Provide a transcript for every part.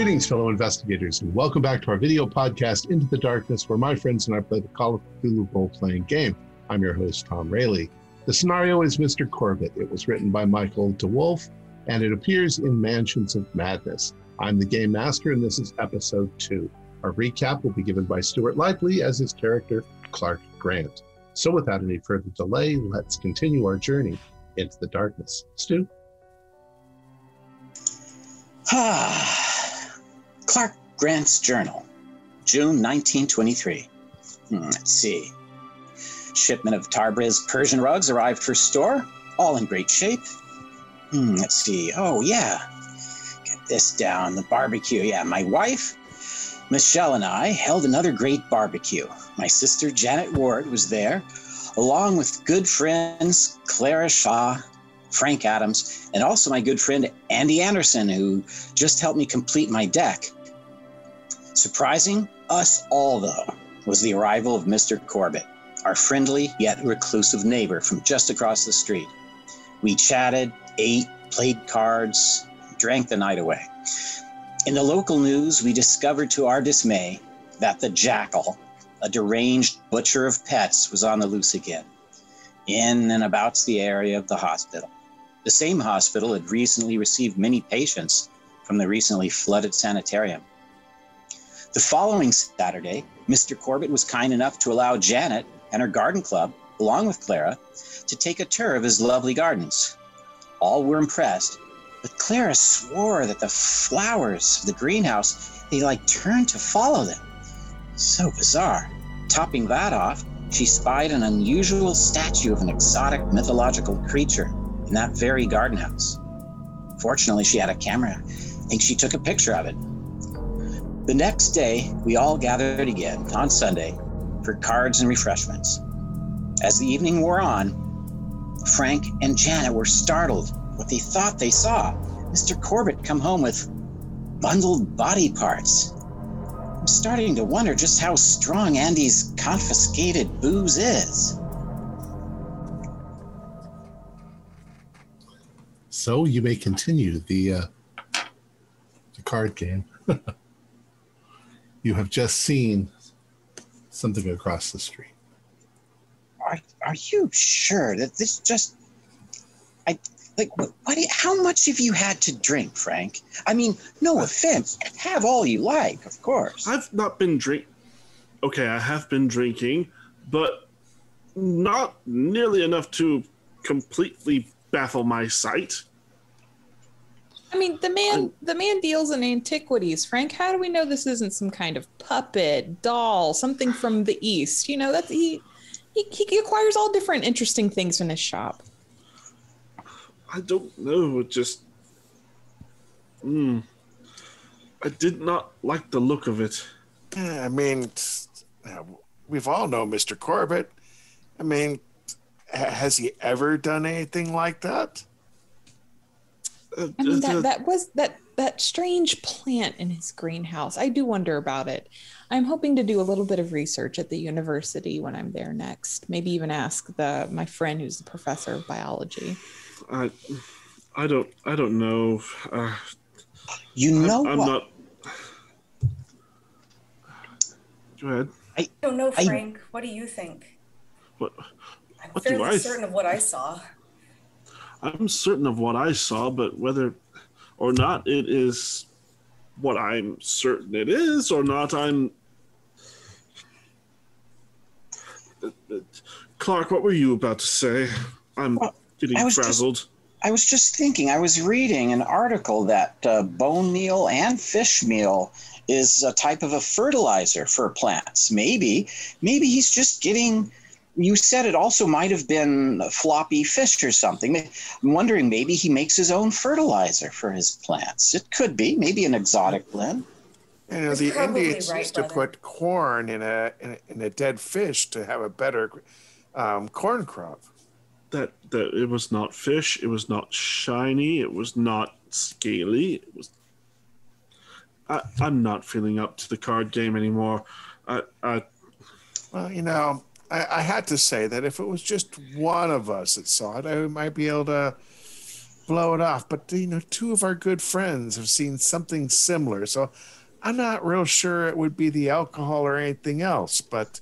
Greetings, fellow investigators, and welcome back to our video podcast, Into the Darkness, where my friends and I play the Call of Cthulhu role playing game. I'm your host, Tom Rayleigh. The scenario is Mr. Corbitt. It was written by Michael DeWolfe, and it appears in Mansions of Madness. I'm the game master, and this is episode two. Our recap will be given by Stuart Lively as his character, Clark Grant. So, without any further delay, let's continue our journey into the darkness. Stu? Ah, Clark Grant's Journal, June 1923. Hmm, let's see. Shipment of Tabriz Persian rugs arrived for store, all in great shape. Hmm, let's see. Oh, yeah. Get this down. The barbecue. Yeah, my wife, Michelle, and I held another great barbecue. My sister, Janet Ward, was there, along with good friends Clara Shaw, Frank Adams, and also my good friend Andy Anderson, who just helped me complete my deck. Surprising us all, though, was the arrival of Mr. Corbitt, our friendly yet reclusive neighbor from just across the street. We chatted, ate, played cards, drank the night away. In the local news, we discovered to our dismay that the jackal, a deranged butcher of pets, was on the loose again, in and about the area of the hospital. The same hospital had recently received many patients from the recently flooded sanitarium. The following Saturday, Mr. Corbitt was kind enough to allow Janet and her garden club, along with Clara, to take a tour of his lovely gardens. All were impressed, but Clara swore that the flowers of the greenhouse, they like turned to follow them. So bizarre. Topping that off, she spied an unusual statue of an exotic mythological creature in that very garden house. Fortunately, she had a camera. Think she took a picture of it. The next day, we all gathered again on Sunday for cards and refreshments. As the evening wore on, Frank and Janet were startled what they thought they saw. Mr. Corbitt come home with bundled body parts. I'm starting to wonder just how strong Andy's confiscated booze is. So you may continue the uh, the card game. you have just seen something across the street. Are Are you sure that this just? I like what? what how much have you had to drink, Frank? I mean, no offense. Have all you like, of course. I've not been drink. Okay, I have been drinking, but not nearly enough to completely baffle my sight. I mean, the man the man deals in antiquities. Frank, how do we know this isn't some kind of puppet, doll, something from the east? You know, that's he he, he acquires all different interesting things in his shop. I don't know. It just, mm, I did not like the look of it. Yeah, I mean, we've all known Mr. Corbitt. I mean, has he ever done anything like that? I mean that, that was that that strange plant in his greenhouse. I do wonder about it. I'm hoping to do a little bit of research at the university when I'm there next. Maybe even ask the my friend who's the professor of biology. I I don't I don't know. Uh, you know I'm, I'm what? not. Go ahead. I don't know, Frank. I, what do you think? What? I'm what fairly I certain of what I saw. I'm certain of what I saw, but whether or not it is what I'm certain it is or not, I'm. Clark, what were you about to say? I'm well, getting frazzled. Just, I was just thinking, I was reading an article that uh, bone meal and fish meal is a type of a fertilizer for plants. Maybe, maybe he's just getting you said it also might have been floppy fish or something. I'm wondering maybe he makes his own fertilizer for his plants. It could be, maybe an exotic blend. You know, the Indians right, used to put corn in a, in a, in a dead fish to have a better um, corn crop. That that it was not fish. It was not shiny. It was not scaly. It was. I, I'm not feeling up to the card game anymore. I, I well, you know, I, I, had to say that if it was just one of us that saw it, I might be able to blow it off. But you know, two of our good friends have seen something similar, so I'm not real sure it would be the alcohol or anything else. But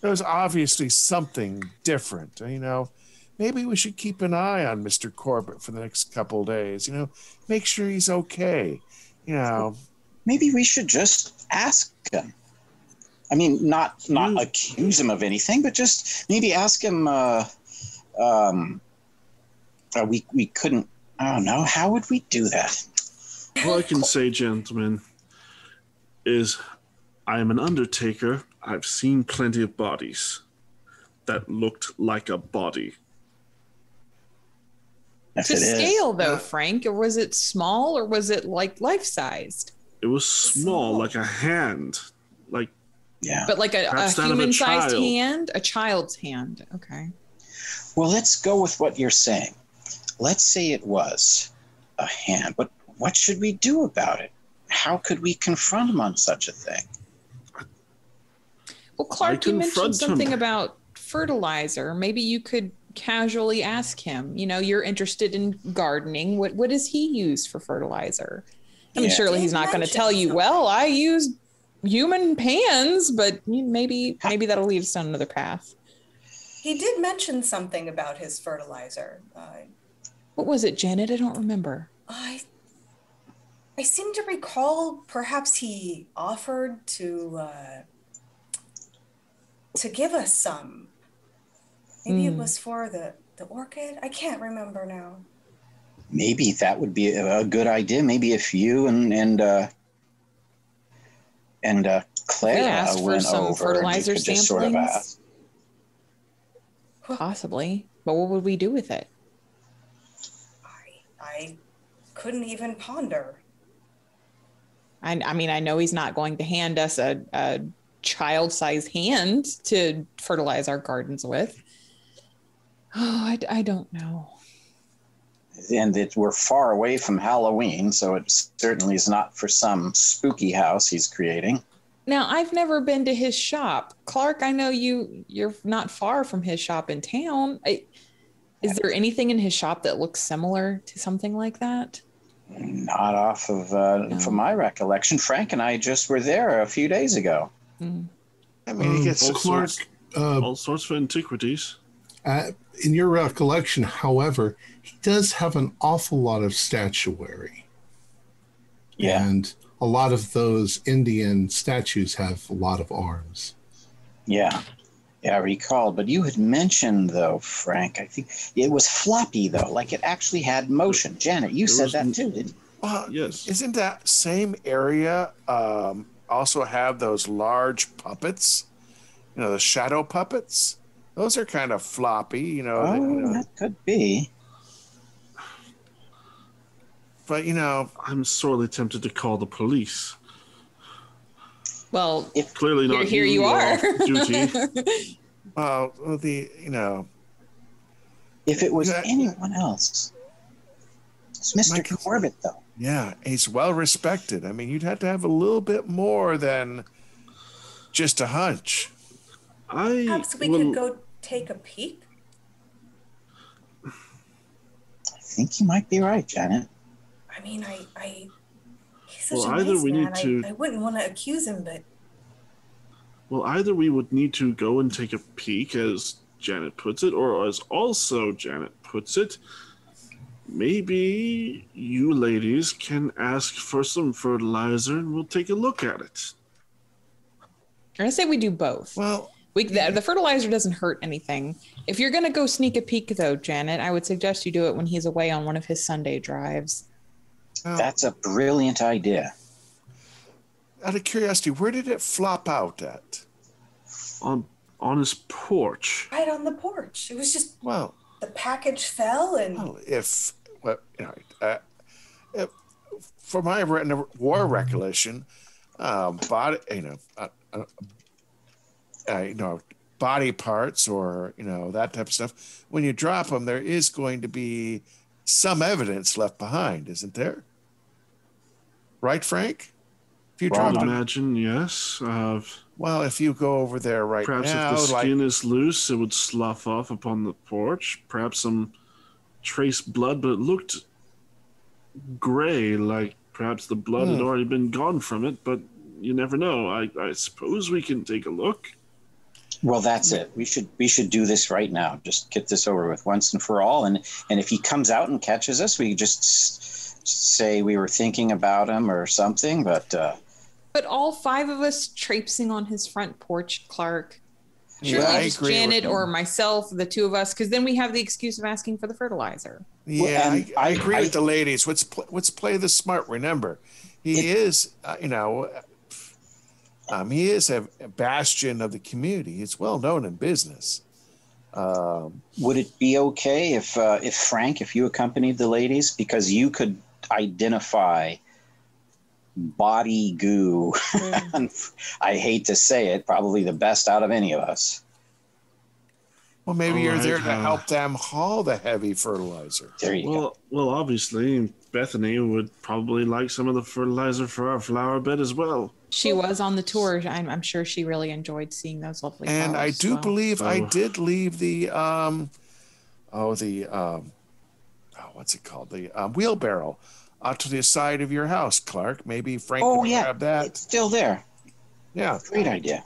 there was obviously something different. You know, maybe we should keep an eye on Mister Corbitt for the next couple days. You know, make sure he's okay. You know, Maybe we should just ask him. I mean, not not Mm. accuse him of anything, but just maybe ask him. Uh, um, uh, we we couldn't. I don't know. How would we do that? All I can say, gentlemen, is I'm an undertaker. I've seen plenty of bodies that looked like a body. If To it is. scale, though, Frank, or was it small or was it like life sized? It was small, like a hand. Like yeah. But like a, a Perhaps a human sized hand? A child's hand. Okay. Well, let's go with what you're saying. Let's say it was a hand, but what should we do about it? How could we confront him on such a thing? Well, Clark, you mentioned something him. about fertilizer. Maybe you could casually ask him. You know, you're interested in gardening. What what does he use for fertilizer? I mean, Yeah. surely he's not going to tell you. Well, I use human pans, but maybe maybe that'll lead us down another path. He did mention something about his fertilizer. Uh, What was it, Janet? I don't remember. I I seem to recall perhaps he offered to uh, to give us some. Maybe it Hmm. was for the the orchid. I can't remember now. Maybe that would be a, a good idea. Maybe if you and and uh, and uh, Clara asked for some over, fertilizer could just sort of samplings? Possibly, but what would we do with it? I I couldn't even ponder. I, I mean, I know he's not going to hand us a, a child-sized hand to fertilize our gardens with. Oh, I, I don't know. And that we're far away from Halloween, so it certainly is not for some spooky house he's creating. Now, I've never been to his shop, Clark. I know you. You're not far from his shop in town. I, is there anything in his shop that looks similar to something like that? Not off of, uh, No. from my recollection. Frank and I just were there a few days ago. Hmm. I mean, he Um, gets all Clark, sorts, uh, all sorts of antiquities. uh, in your recollection, however, he does have an awful lot of statuary. Yeah. And a lot of those Indian statues have a lot of arms. Yeah. Yeah, I recall. But you had mentioned, though, Frank, I think it was floppy, though, like it actually had motion. Janet, you There said that too, didn't you? Well, Yes. Isn't that same area um, also have those large puppets? You know, the shadow puppets. Those are kind of floppy. You know, Oh, that- you oh, know, that could be. but you know, I'm sorely tempted to call the police. Well, Clearly not. here you you're uh, are. Duty. well, the you know, If it was Yeah. anyone else. It's Mr. Mike- Corbitt, though. yeah, he's well respected. I mean, you'd have to have a little bit more than just a hunch. I Perhaps we will, could go take a peek. I think you might be right, Janet. I mean, I, I he's such Well, a either nice we man. need to- I, I wouldn't want to accuse him, but Well, either we would need to go and take a peek, as Janet puts it, or as also Janet puts it, maybe you ladies can ask for some fertilizer and we'll take a look at it. I say we do both. Well, We, the, the fertilizer doesn't hurt anything. If you're going to go sneak a peek, though, Janet, I would suggest you do it when he's away on one of his Sunday drives. now, That's a brilliant idea. out of curiosity, where did it flop out at? On on his porch. right on the porch. It was just Well, the package fell and well, if well, you know, uh, if, for my re- war recollection, um, body, you know, uh, uh, uh, you know, body parts or you know that type of stuff. When you drop them, there is going to be some evidence left behind, isn't there? Right, Frank? If you Well, I drop imagine, yes. Uh, well, if you go over there right perhaps now, if the like skin is loose, it would slough off upon the porch. Perhaps some trace blood, but it looked gray, like perhaps the blood had Hmm. already been gone from it, but you never know. I, I suppose we can take a look. Well, that's it. We should we should do this right now. Just get this over with once and for all. And and if he comes out and catches us, we just say we were thinking about him or something. But uh, But all five of us traipsing on his front porch, Clark. Yeah, Surely I just agree Janet or myself, the two of us, because then we have the excuse of asking for the fertilizer. Yeah, and I, I I- agree I- with the ladies. Let's play, let's play the smart. Remember, he is, uh, you know, um, he is a, a bastion of the community. He's well known in business. Um, would it be okay if uh, if Frank, if you accompanied the ladies, because you could identify body goo. and I hate to say it, probably the best out of any of us. Well, maybe All you're right, there to uh, help them haul the heavy fertilizer. There you go. Well, well, obviously Bethany would probably like some of the fertilizer for our flower bed as well. She was on the tour. I'm, I'm sure she really enjoyed seeing those lovely flowers. And I do well. believe I Oh. did leave the, um, oh, the, um, oh, what's it called? The um, wheelbarrow out to the side of your house, Clark. Maybe Frank Oh could yeah, grab that. it's still there. Yeah. Great idea.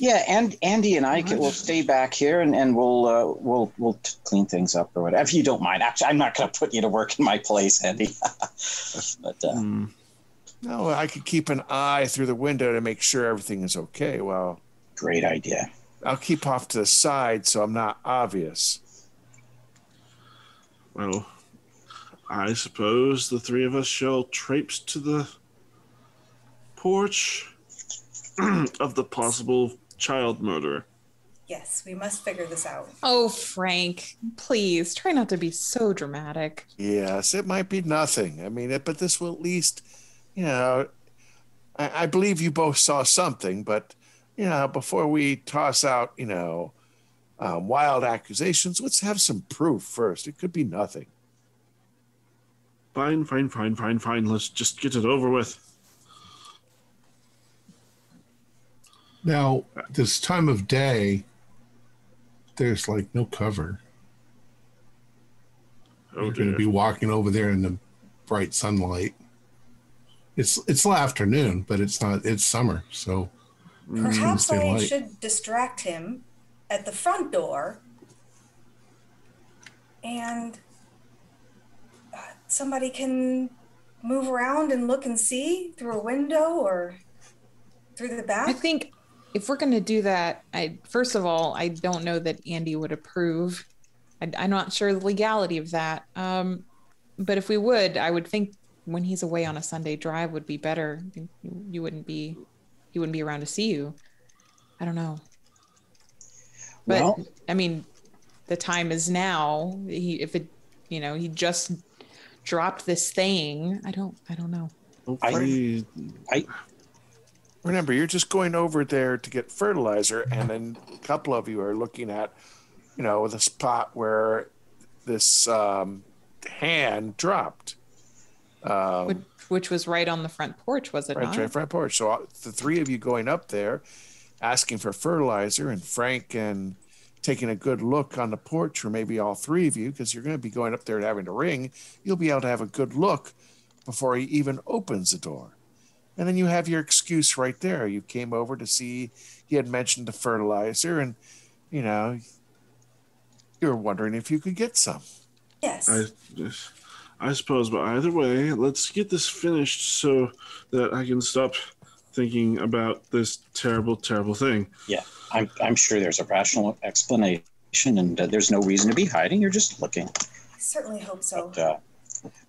Yeah, and Andy and I can, will stay back here and, and we'll uh, we'll we'll t- clean things up or whatever. If you don't mind, actually, I'm not going to put you to work in my place, Andy. but uh, Hmm. No, I could keep an eye through the window to make sure everything is okay. Well, great idea. I'll keep off to the side so I'm not obvious. Well, I suppose the three of us shall traipse to the porch of the possible child murder. Yes, we must figure this out. Oh, Frank, please try not to be so dramatic. Yes, it might be nothing. I mean, it, but this will at least, you know, I, I believe you both saw something, but, you know, before we toss out, you know, um, wild accusations, let's have some proof first. It could be nothing. Fine, fine, fine, fine, fine. Let's just get it over with. Now, this time of day, there's like no cover. Oh You're going to be walking over there in the bright sunlight. It's it's still afternoon, but it's not. It's summer, so Perhaps stay I should distract him at the front door and uh, somebody can move around and look and see through a window or through the back. I back. think if we're going to do that, I first of all, I don't know that Andy would approve. I, I'm not sure the legality of that. Um, but if we would, I would think when he's away on a Sunday drive would be better. You, you wouldn't be, he wouldn't be around to see you. I don't know. But Well- I mean, the time is now. He, if it, you know, he just dropped this thing. I don't, I don't know. Hopefully, Remember, you're just going over there to get fertilizer, and then a couple of you are looking at, you know, the spot where this um, hand dropped. Um, Which, which was right on the front porch, was it right, not? right front porch. So uh, the three of you going up there, asking for fertilizer, and Frank and taking a good look on the porch, or maybe all three of you, because you're going to be going up there and having to ring. You'll be able to have a good look before he even opens the door. And then you have your excuse right there. You came over to see he had mentioned the fertilizer, and you know you were wondering if you could get some. yes. I, I suppose, but either way, let's get this finished so that I can stop thinking about this terrible, terrible thing. Yeah, I'm I'm sure there's a rational explanation, and uh, there's no reason to be hiding. You're just looking. I certainly hope so. But, uh,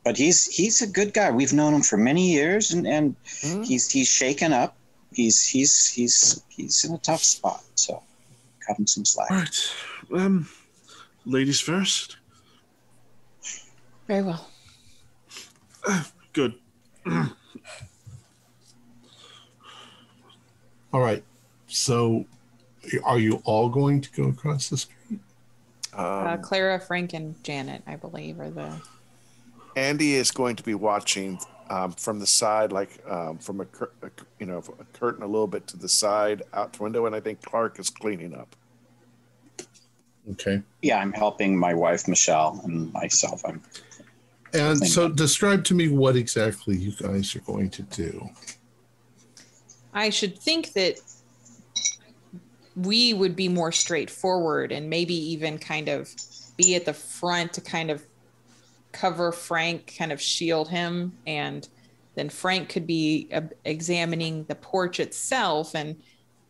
but he's he's a good guy. We've known him for many years, and, and Hmm? he's he's shaken up. He's he's he's he's in a tough spot. So cut him some slack. All right. Um, ladies first. Very well. Good. all right. So, are you all going to go across the street? Um, uh, Clara, Frank, and Janet, I believe, are the. Andy is going to be watching um, from the side, like um, from a, cur- a you know a curtain a little bit to the side out the window, and I think Clark is cleaning up. Okay. Yeah, I'm helping my wife Michelle and myself. I'm And so, describe to me what exactly you guys are going to do. I should think that we would be more straightforward and maybe even kind of be at the front to kind of cover Frank, kind of shield him, and then Frank could be uh, examining the porch itself. And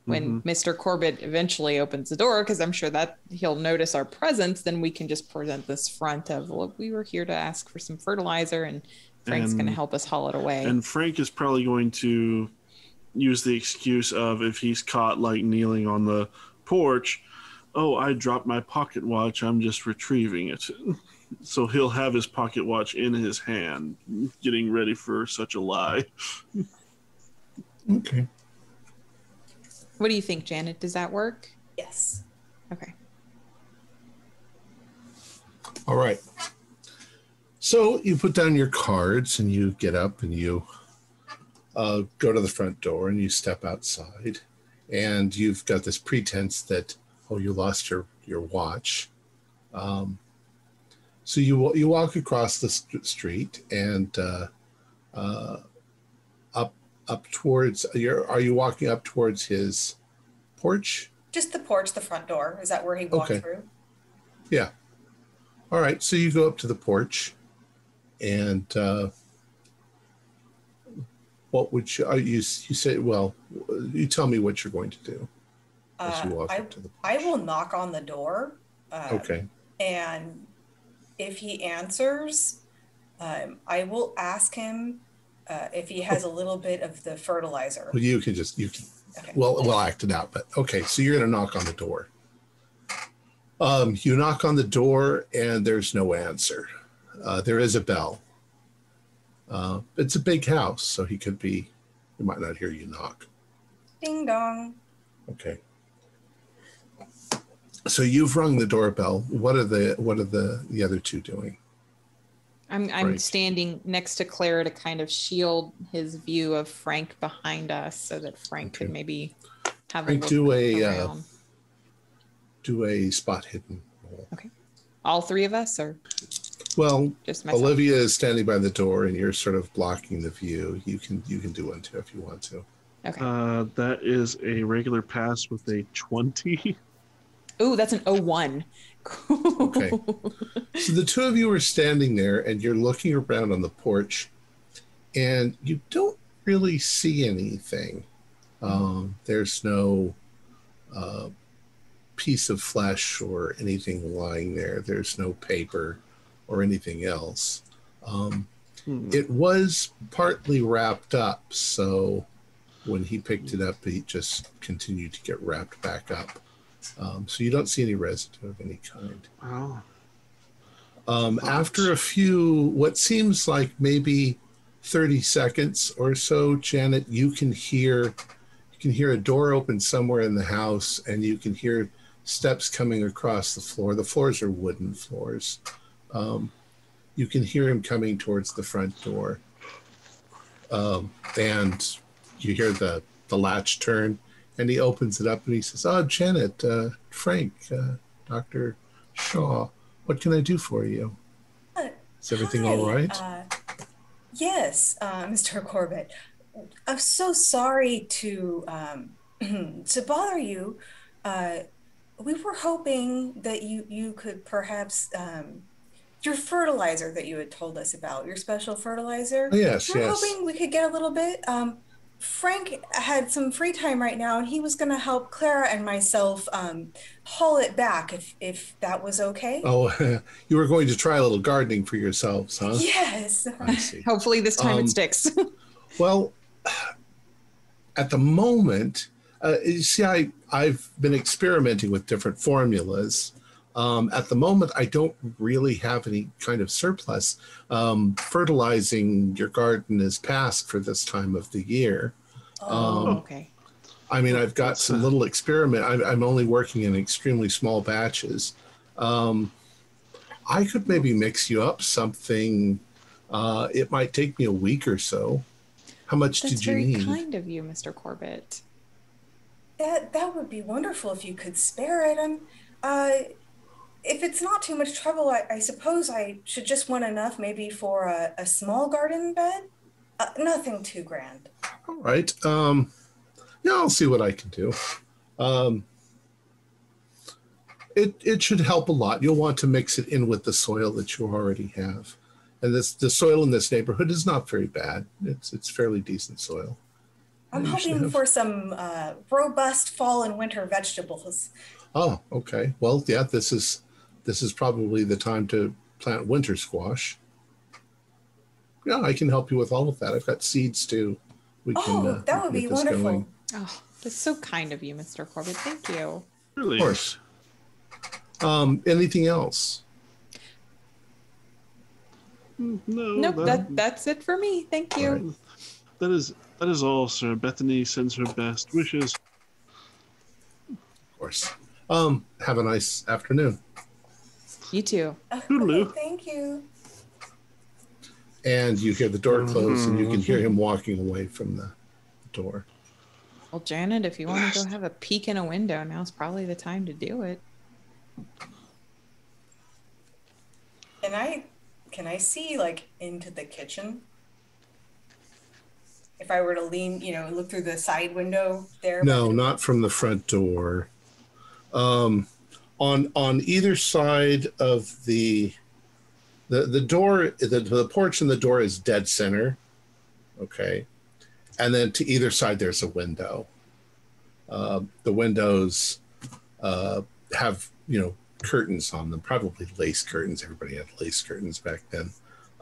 when mm-hmm. Mr. Corbitt eventually opens the door, because I'm sure that he'll notice our presence, then we can just present this front of, well, we were here to ask for some fertilizer, and Frank's going to help us haul it away. And Frank is probably going to use the excuse of if he's caught like kneeling on the porch, oh, I dropped my pocket watch. I'm just retrieving it. so he'll have his pocket watch in his hand, getting ready for such a lie. okay. What do you think, Janet? Does that work? Yes. Okay. All right. So you put down your cards and you get up and you uh, go to the front door and you step outside and you've got this pretense that oh you lost your your watch um, so you you walk across the st- street and uh, uh, up up towards you're are you walking up towards his porch just the porch the front door is that where he walked okay. through yeah all right so you go up to the porch and uh, what would you, you, you say, well, you tell me what you're going to do. As you uh, I, up to the I will knock on the door. Uh, okay. And if he answers, um, I will ask him uh, if he has a little bit of the fertilizer. Well, you can just, you can, okay. well, we'll act it out, but okay. So you're going to knock on the door. Um, you knock on the door and there's no answer. Uh, there is a bell uh, it's a big house, so he could be, he might not hear you knock. Ding dong. Okay. So you've rung the doorbell. What are the what are the the other two doing? I'm I'm right. standing next to Claire to kind of shield his view of Frank behind us, so that Frank okay. could maybe have Frank, a do a uh, do a spot hidden. Okay, all three of us, or well, just Olivia is standing by the door, and you're sort of blocking the view. You can you can do one too if you want to. Okay. Uh, that is a regular pass with a twenty. Oh, that's an 01. okay. So the two of you are standing there, and you're looking around on the porch, and you don't really see anything. Um, there's no uh, piece of flesh or anything lying there. There's no paper or anything else. Um, hmm. It was partly wrapped up, so when he picked it up, he just continued to get wrapped back up. Um, so you don't see any residue of any kind. Wow. Um, after a few, what seems like maybe 30 seconds or so, Janet, you can hear you can hear a door open somewhere in the house, and you can hear steps coming across the floor. The floors are wooden floors. Um, you can hear him coming towards the front door. Um, and you hear the, the latch turn, and he opens it up and he says, Oh, Janet, uh, Frank, uh, Dr. Shaw, what can I do for you? Uh, Is everything Hi. all right? Uh, yes, uh, Mr. Corbitt. I'm so sorry to um, to bother you. Uh, we were hoping that you you could perhaps um, your fertilizer that you had told us about, your special fertilizer. Yes, We're yes. hoping we could get a little bit. Um, Frank had some free time right now, and he was going to help Clara and myself um, haul it back if if that was okay. Oh, you were going to try a little gardening for yourselves, huh? Yes. I see. Hopefully, this time um, it sticks. well, at the moment, uh, you see, I I've been experimenting with different formulas um, at the moment, I don't really have any kind of surplus. Um, fertilizing your garden is past for this time of the year. Oh, um, okay. I mean, I've got some little experiment. I'm, I'm only working in extremely small batches. Um, I could maybe mix you up something. Uh, it might take me a week or so. How much That's did you very need? kind of you, Mr. Corbitt. That that would be wonderful if you could spare it. I'm uh if it's not too much trouble, I, I suppose I should just want enough maybe for a, a small garden bed. Uh, nothing too grand. All right. Um, yeah, I'll see what I can do. Um, it it should help a lot. You'll want to mix it in with the soil that you already have, and this the soil in this neighborhood is not very bad. It's it's fairly decent soil. I'm hoping for some uh, robust fall and winter vegetables. Oh, okay. Well, yeah, this is this is probably the time to plant winter squash. Yeah, I can help you with all of that. I've got seeds too. We can. Oh, uh, that we would be wonderful. going. Oh, that's so kind of you, Mr. Corbitt. Thank you. Really? Of course. Um, anything else? Mm, No. Nope, that- that that's it for me. Thank you. All right. that is that is all, sir. Bethany sends her best wishes. Of course. Um, have a nice afternoon. You too. Toodaloo. Thank you. And you hear the door close, and you can hear Mm-hmm. him walking away from the door. Well, Janet, if you want to go have a peek in a window, now's probably the time to do it. Can I can I see like into the kitchen? If I were to lean, you know, look through the side window there. No, not from the front door. Um, on on either side of the the the door, the, the porch and the door is dead center. Okay, and then to either side there's a window. Uh, the windows uh, have you know curtains on them, probably lace curtains. Everybody had lace curtains back then.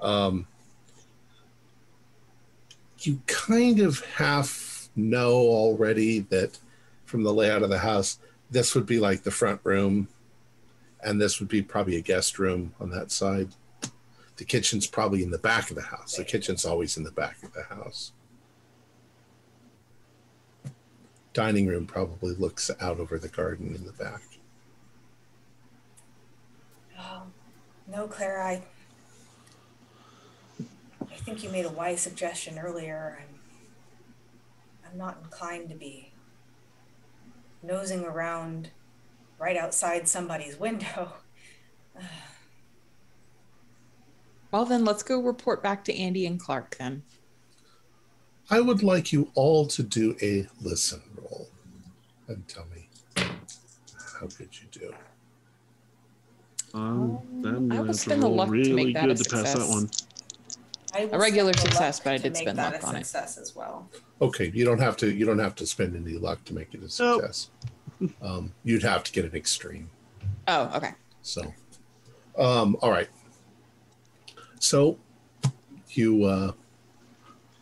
Um, you kind of half know already that from the layout of the house, this would be like the front room, and this would be probably a guest room on that side. The kitchen's probably in the back of the house. The kitchen's always in the back of the house. Dining room probably looks out over the garden in the back. Oh, no, Claire, I I think you made a wise suggestion earlier and I'm not inclined to be nosing around right outside somebody's window. Well, then let's go report back to Andy and Clark then. I would like you all to do a listen roll and tell me how good you do. Um, then I will spend the roll luck to make that a good to pass that one. I will regular spend the success, luck but I to did make spend that luck a on it. Success as well. Okay, you don't have to. You don't have to spend any luck to make it a Nope. success. Um, you'd have to get an extreme. Oh, okay. So, um, all right. So, you uh,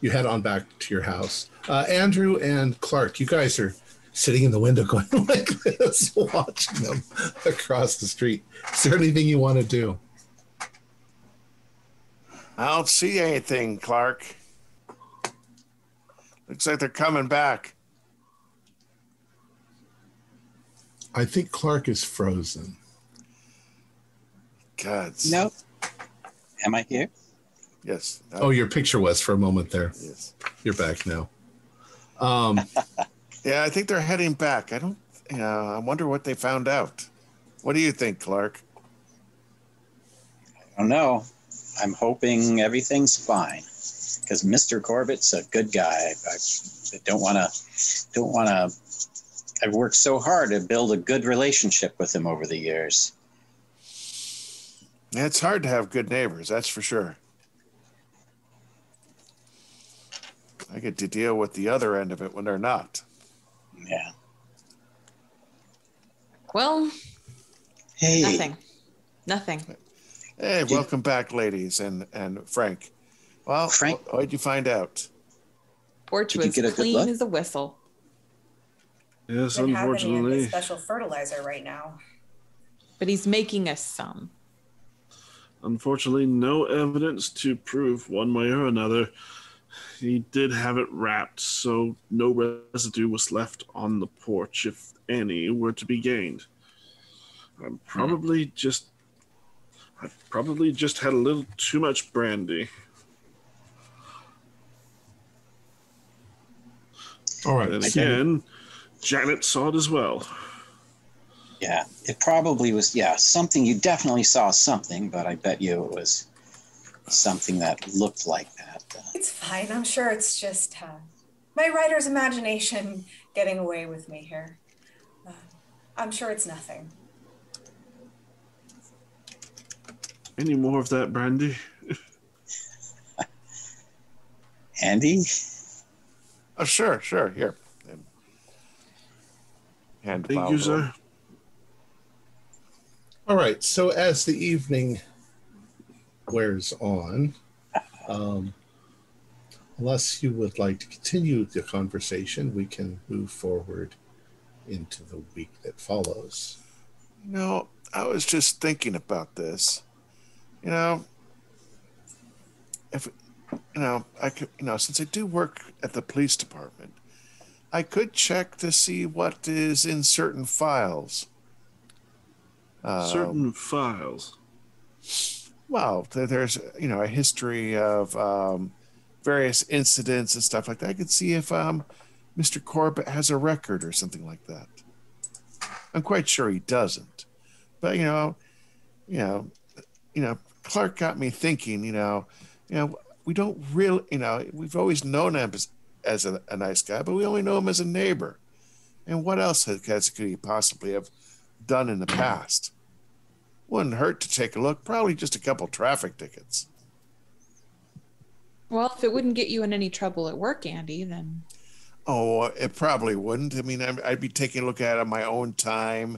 you head on back to your house. Uh, Andrew and Clark, you guys are sitting in the window going like this, watching them across the street. Is there anything you want to do? I don't see anything, Clark. Looks like they're coming back. I think Clark is frozen. God. No. Am I here? Yes. Oh, your picture was for a moment there. yes. You're back now. Um, Yeah, I think they're heading back. I don't. Yeah, I wonder what they found out. What do you think, Clark? I don't know. I'm hoping everything's fine because Mr. Corbitt's a good guy. I, I don't want to, don't want to. I've worked so hard to build a good relationship with him over the years. Yeah, it's hard to have good neighbors, that's for sure. I get to deal with the other end of it when they're not. Yeah. Well, Hey. nothing. Nothing. Hey, welcome back, ladies and and Frank. Well, Frank- what would you find out? Porch Did you was get a clean as a whistle. Yes, Been happening in unfortunately. special fertilizer right now. But he's making us some. Unfortunately, no evidence to prove one way or another. He did have it wrapped, so no residue was left on the porch, if any were to be gained. I'm probably just. I probably just had a little too much brandy. all right. And again, Janet saw it as well. Yeah, it probably was. Yeah, something. You definitely saw something, but I bet you it was something that looked like that. It's fine. I'm sure it's just uh, my writer's imagination getting away with me here. Uh, I'm sure it's nothing. Any more of that brandy? Andy? Oh, sure, sure. Here. Hand Thank you, sir. All right. So as the evening wears on, um, unless you would like to continue the conversation, we can move forward into the week that follows. No, I was just thinking about this. You know, if you know, I could, you know, since I do work at the police department, I could check to see what is in certain files. Certain um, files. Well, there's you know a history of um, various incidents and stuff like that. I could see if um, Mr. Corbitt has a record or something like that. I'm quite sure he doesn't, but you know, you know, you know, Clark got me thinking. You know, you know, we don't really, you know, we've always known him as, as a, a nice guy, but we only know him as a neighbor. And what else has, could he possibly have done in the past? Wouldn't hurt to take a look. Probably just a couple traffic tickets. Well, if it wouldn't get you in any trouble at work, Andy, then. Oh, it probably wouldn't. I mean, I'd be taking a look at it on my own time,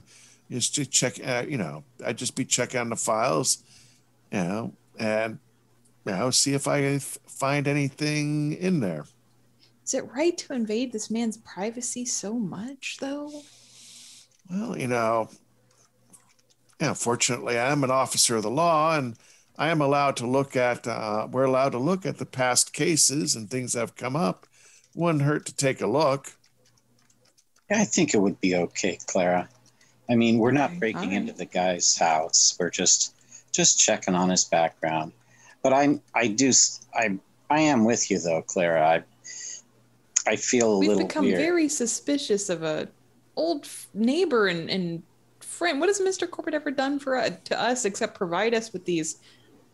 just to check. Uh, you know, I'd just be checking on the files, you know, and you know, see if I find anything in there. Is it right to invade this man's privacy so much, though? Well, you know, yeah, fortunately, I am an officer of the law, and I am allowed to look at, uh, we're allowed to look at the past cases and things that have come up. Wouldn't hurt to take a look. I think it would be okay, Clara. I mean, we're not breaking right. into the guy's house. We're just just checking on his background. But I'm I do I I am with you though, Clara. I I feel a We've little become weird. very suspicious of a old neighbor and, and friend. What has Mr. Corbitt ever done for uh, to us except provide us with these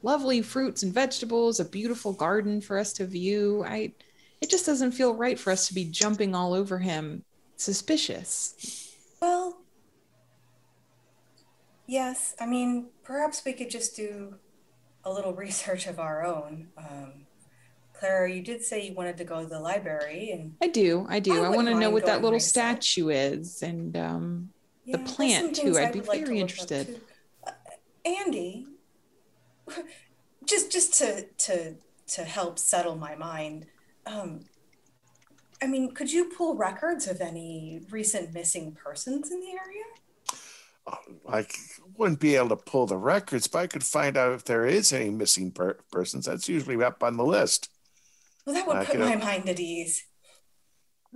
lovely fruits and vegetables, a beautiful garden for us to view? I it just doesn't feel right for us to be jumping all over him suspicious. Well, yes. I mean, perhaps we could just do a little research of our own. Um, Clara, you did say you wanted to go to the library, and I do. I do. I, I want to know what that little myself. statue is, and um, yeah, the plant too. I'd be like very interested. Uh, Andy, just just to to to help settle my mind. Um, I mean, could you pull records of any recent missing persons in the area? I wouldn't be able to pull the records, but I could find out if there is any missing per- persons. That's usually up on the list. Well, that would I put my mind at ease.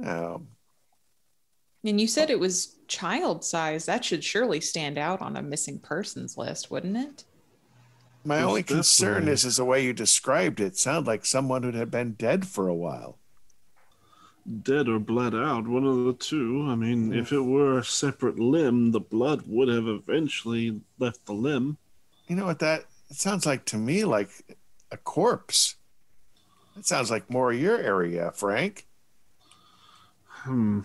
Um, and you said it was child size. That should surely stand out on a missing persons list, wouldn't it? My only concern is, is the way you described it. it sounded like someone who had been dead for a while dead or bled out, one of the two. I mean, if it were a separate limb, the blood would have eventually left the limb. You know what that it sounds like to me like a corpse. That sounds like more your area, Frank. Hmm.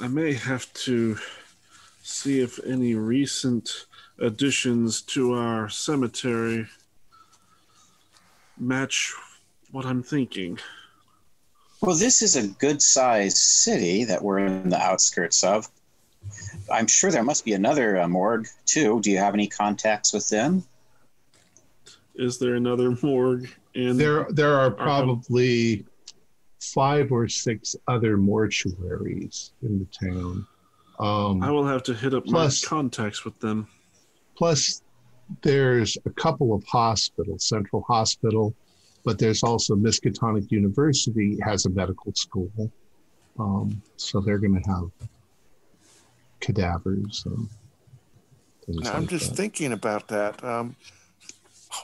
I may have to see if any recent additions to our cemetery match what I'm thinking. Well, this is a good sized city that we're in the outskirts of. I'm sure there must be another uh, morgue too. Do you have any contacts with them? Is there another morgue in? There, there are probably five or six other mortuaries in the town. Um, I will have to hit up plus, my contacts with them. Plus, there's a couple of hospitals, Central Hospital but there's also Miskatonic University has a medical school, um, so they're going to have cadavers. And I'm like just that. thinking about that. Um,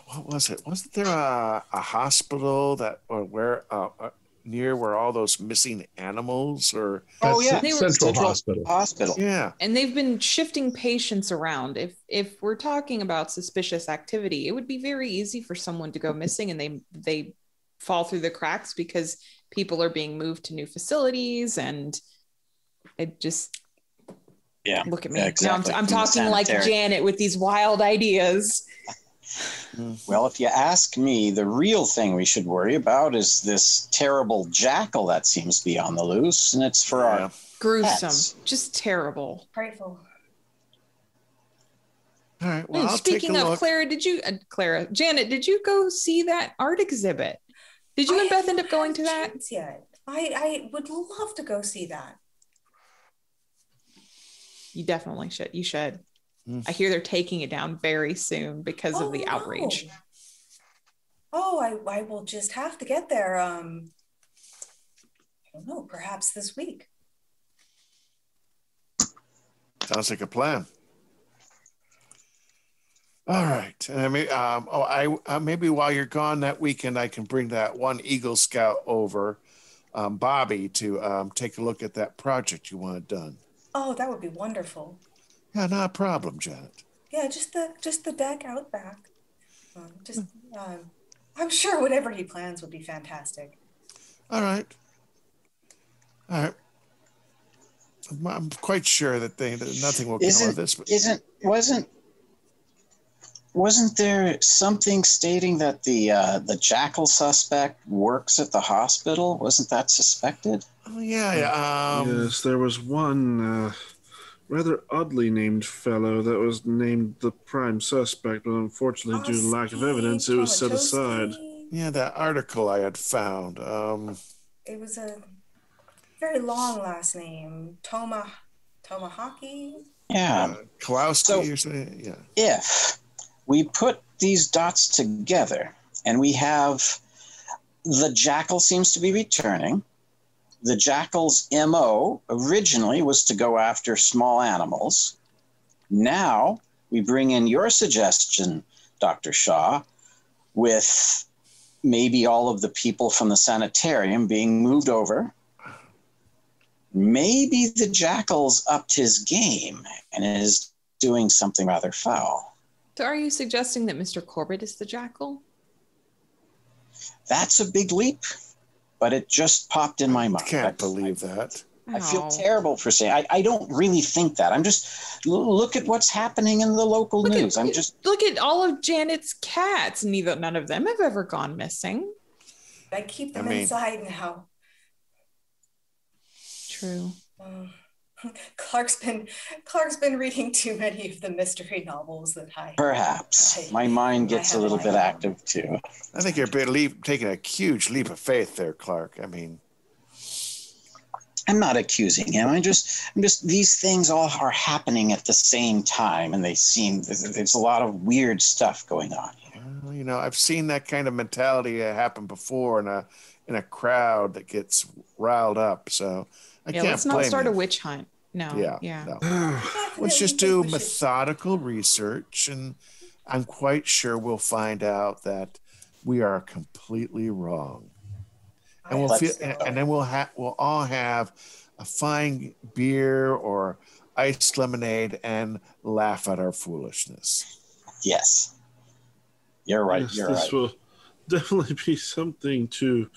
what was it? Wasn't there a, a hospital that or where uh, uh near where all those missing animals or? Oh yeah, That's Central, Central Hospital. Hospital. Yeah, and they've been shifting patients around. If if we're talking about suspicious activity, it would be very easy for someone to go missing and they they fall through the cracks because people are being moved to new facilities and it just yeah look at me exactly. now i'm, I'm talking like janet with these wild ideas well if you ask me the real thing we should worry about is this terrible jackal that seems to be on the loose and it's for yeah. our gruesome pets. just terrible frightful all right. Well, speaking of look. Clara, did you, uh, Clara, Janet, did you go see that art exhibit? Did you I and Beth end up going to that? Yet. I, I would love to go see that. You definitely should. You should. Mm. I hear they're taking it down very soon because oh, of the outrage. No. Oh, I, I will just have to get there. Um, I don't know, perhaps this week. Sounds like a plan. All right. I mean, um, oh, I uh, maybe while you're gone that weekend, I can bring that one Eagle Scout over, um, Bobby, to um, take a look at that project you want done. Oh, that would be wonderful. Yeah, not a problem, Janet. Yeah, just the just the deck out back. Um, just, um, I'm sure whatever he plans would be fantastic. All right. All right. I'm quite sure that they that nothing will come isn't, of this. But... Isn't wasn't wasn't there something stating that the uh, the jackal suspect works at the hospital? Wasn't that suspected? Oh yeah, yeah. Um... Yes, there was one uh, rather oddly named fellow that was named the prime suspect, but unfortunately, oh, due to lack of evidence, it was set aside. Yeah, that article I had found. Um... It was a very long last name, Toma Tomahawky. Yeah, uh, Klowski so, or something. Yeah. If we put these dots together and we have the jackal seems to be returning. The jackal's MO originally was to go after small animals. Now we bring in your suggestion, Dr. Shaw, with maybe all of the people from the sanitarium being moved over. Maybe the jackal's upped his game and is doing something rather foul. So are you suggesting that Mr. Corbitt is the jackal? That's a big leap, but it just popped in my mind. I can't I, believe I, that. I feel terrible for saying I, I don't really think that. I'm just look at what's happening in the local look news. At, I'm just look at all of Janet's cats. Neither none of them have ever gone missing. I keep them I mean, inside now. True. Uh, Clark's been Clark's been reading too many of the mystery novels that I perhaps I, my mind gets a little bit active too. I think you're leap, taking a huge leap of faith there, Clark. I mean, I'm not accusing him. I just, I'm just these things all are happening at the same time, and they seem there's a lot of weird stuff going on here. Well, you know, I've seen that kind of mentality happen before in a in a crowd that gets riled up. So I yeah, can't let's not start a witch hunt. No. Yeah. Yeah. No. Let's just do methodical research, and I'm quite sure we'll find out that we are completely wrong. And we'll feel, and, and then we'll have we'll all have a fine beer or iced lemonade and laugh at our foolishness. Yes. You're right. Yes, you're this right. will definitely be something to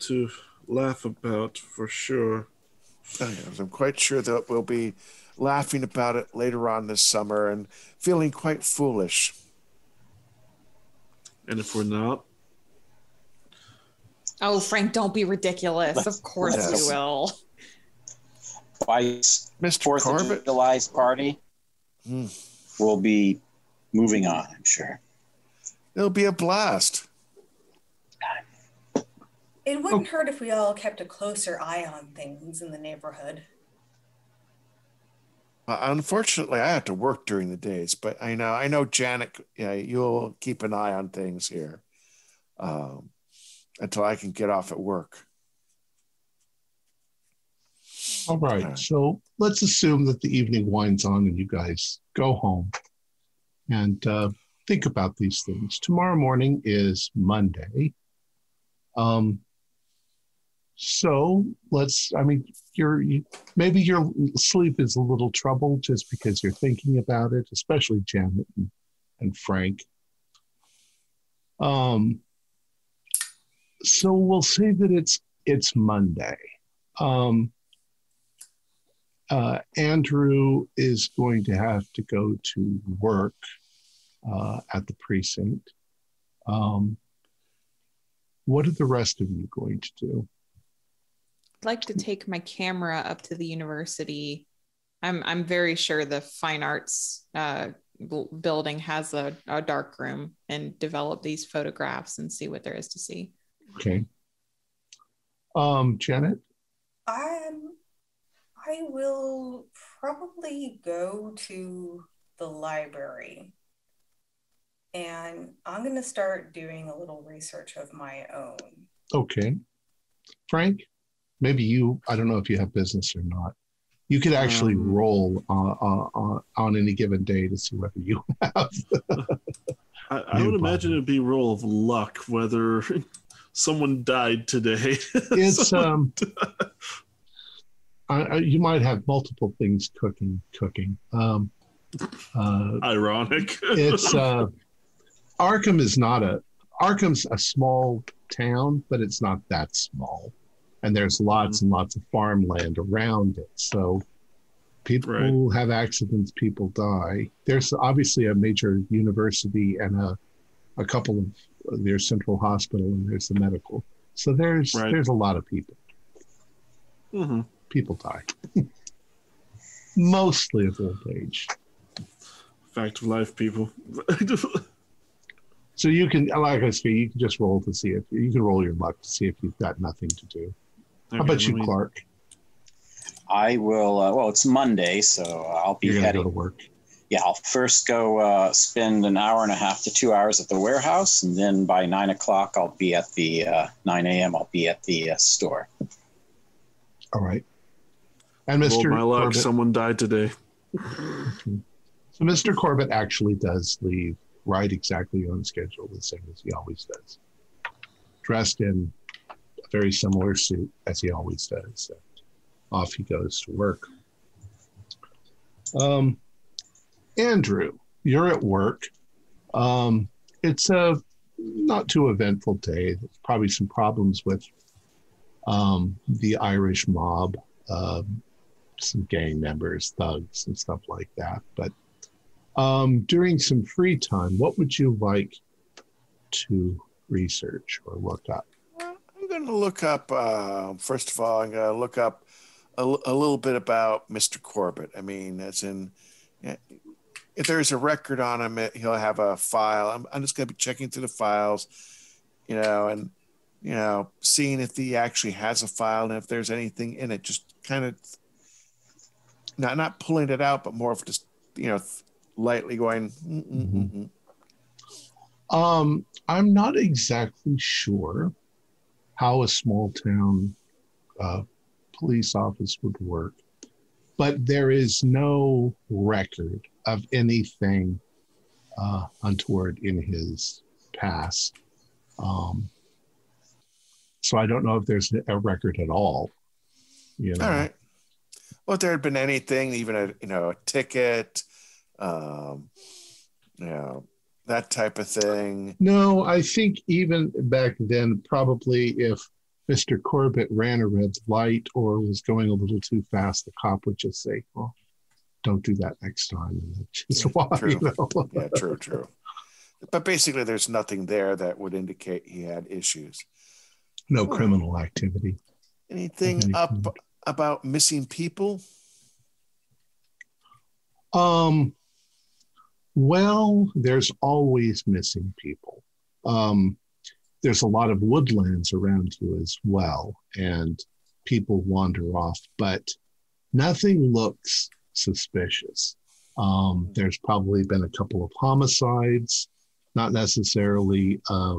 to laugh about for sure. I'm quite sure that we'll be laughing about it later on this summer and feeling quite foolish. And if we're not? Oh, Frank, don't be ridiculous. Of course yes. we will. Twice, Mr. Fourth Corbitt. of July's party hmm. will be moving on, I'm sure. It'll be a blast. It wouldn't oh. hurt if we all kept a closer eye on things in the neighborhood. Uh, unfortunately, I have to work during the days, but I know I know Janet. Yeah, you'll keep an eye on things here um, until I can get off at work. All right. So let's assume that the evening winds on and you guys go home and uh, think about these things. Tomorrow morning is Monday. Um, so let's. I mean, you're you, maybe your sleep is a little troubled just because you're thinking about it, especially Janet and, and Frank. Um. So we'll say that it's it's Monday. Um, uh, Andrew is going to have to go to work uh, at the precinct. Um, what are the rest of you going to do? I'd like to take my camera up to the university. I'm I'm very sure the fine arts uh, building has a, a dark room and develop these photographs and see what there is to see. Okay. Um, Janet. Um, I will probably go to the library and I'm going to start doing a little research of my own. Okay. Frank, maybe you, I don't know if you have business or not. You could actually um, roll uh, uh, uh, on any given day to see whether you have. I, I would imagine it'd be roll of luck whether someone died today. it's um, I, I, you might have multiple things cooking. Cooking. Um, uh, Ironic. it's uh, Arkham is not a Arkham's a small town, but it's not that small, and there's lots mm-hmm. and lots of farmland around it. So people right. have accidents, people die. There's obviously a major university and a a couple of there's central hospital and there's the medical. So there's right. there's a lot of people. Mm-hmm. People die, mostly of old age. Fact of life, people. So you can, like I say, you can just roll to see if you can roll your luck to see if you've got nothing to do. Okay, How about you. Clark? I will. Uh, well, it's Monday, so I'll be You're heading go to work. Yeah, I'll first go uh, spend an hour and a half to two hours at the warehouse, and then by nine o'clock, I'll be at the uh, nine a.m. I'll be at the uh, store. All right. And Mr. my luck, Corbitt, someone died today. so Mr. Corbitt actually does leave right exactly on schedule, the same as he always does. Dressed in a very similar suit as he always does. Off he goes to work. Um, Andrew, you're at work. Um, it's a not too eventful day. There's probably some problems with um, the Irish mob, um, some gang members, thugs, and stuff like that. But um, during some free time, what would you like to research or look up? Going to look up, uh, first of all, I'm going to look up a, a, little bit about Mr. Corbitt. I mean, as in, if there's a record on him, he'll have a file. I'm, I'm just going to be checking through the files, you know, and, you know, seeing if he actually has a file and if there's anything in it, just kind of not, not pulling it out, but more of just, you know, lightly going. Mm-hmm. Um, I'm not exactly sure how a small town uh, police office would work, but there is no record of anything uh, untoward in his past. Um, so I don't know if there's a record at all. You know? All right. Well, if there had been anything, even a you know a ticket, um, you know, that type of thing. No, I think even back then, probably if Mr. Corbitt ran a red light or was going a little too fast, the cop would just say, "Well, don't do that next time." And that's yeah, why. True. You know? yeah, true, true. But basically, there's nothing there that would indicate he had issues. No criminal activity. Anything up about missing people? Um, well, there's always missing people. Um, there's a lot of woodlands around you as well, and people wander off, but nothing looks suspicious. Um, there's probably been a couple of homicides, not necessarily uh,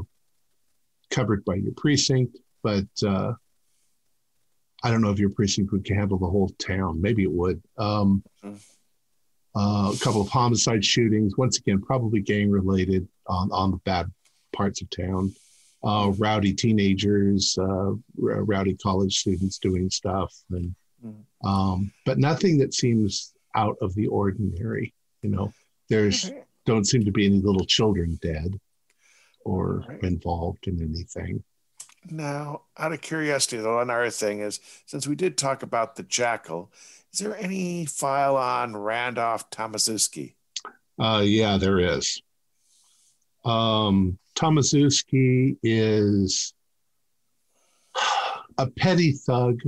covered by your precinct, but uh, I don't know if your precinct would handle the whole town. Maybe it would. Um, mm-hmm uh, a couple of homicide shootings. Once again, probably gang related on, on the bad parts of town. uh, rowdy teenagers, uh, rowdy college students doing stuff, and mm-hmm. um, but nothing that seems out of the ordinary. You know, there's don't seem to be any little children dead or right. involved in anything. Now, out of curiosity, though, another thing is since we did talk about the jackal, is there any file on Randolph Tomaszewski? Uh, yeah, there is. Um, Tomaszewski is a petty thug,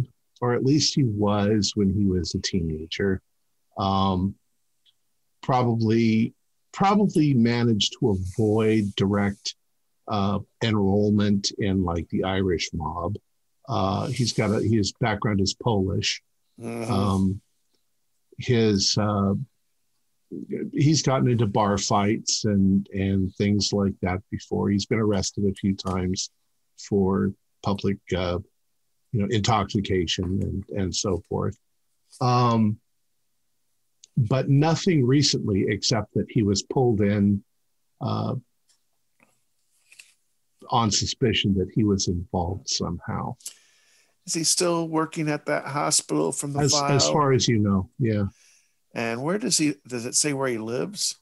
or at least he was when he was a teenager. Um, probably, probably managed to avoid direct uh, enrollment in like the Irish mob. Uh, he's got a his background is Polish. Mm-hmm. Um, his uh, he's gotten into bar fights and and things like that before. He's been arrested a few times for public, uh, you know, intoxication and and so forth. Um, but nothing recently, except that he was pulled in uh, on suspicion that he was involved somehow. Is he still working at that hospital from the as, file? As far as you know, yeah. And where does he? Does it say where he lives?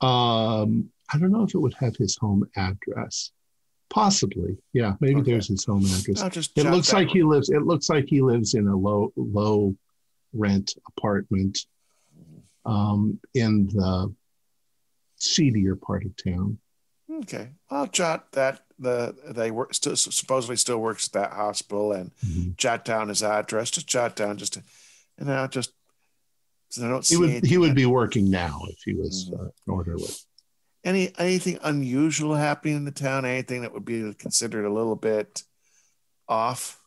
Um, I don't know if it would have his home address. Possibly, yeah. Maybe okay. there's his home address. it looks like one. he lives. It looks like he lives in a low low rent apartment um, in the seedier part of town. Okay, I'll jot that the they work still supposedly still works at that hospital and mm-hmm. jot down his address. Just jot down just to, and I'll just I don't he would he would be working now if he was mm-hmm. uh, orderly. Any anything unusual happening in the town? Anything that would be considered a little bit off?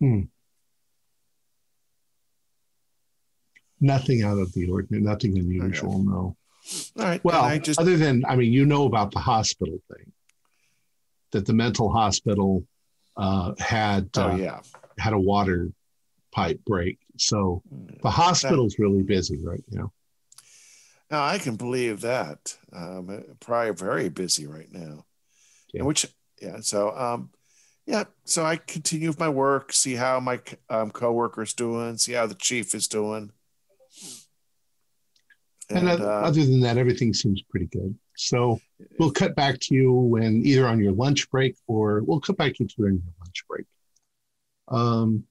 Hmm. Nothing out of the ordinary. Nothing unusual. Okay. No. All right. Well, I just... other than I mean, you know about the hospital thing, that the mental hospital uh, had oh, uh, yeah. had a water pipe break. So mm. the hospital's really busy right now. Now I can believe that. Um, probably very busy right now. Yeah. Which yeah. So um, yeah. So I continue with my work, see how my um, coworkers doing, see how the chief is doing. And, and uh, other than that, everything seems pretty good. So we'll cut back to you when either on your lunch break or we'll cut back to you during your lunch break. Um,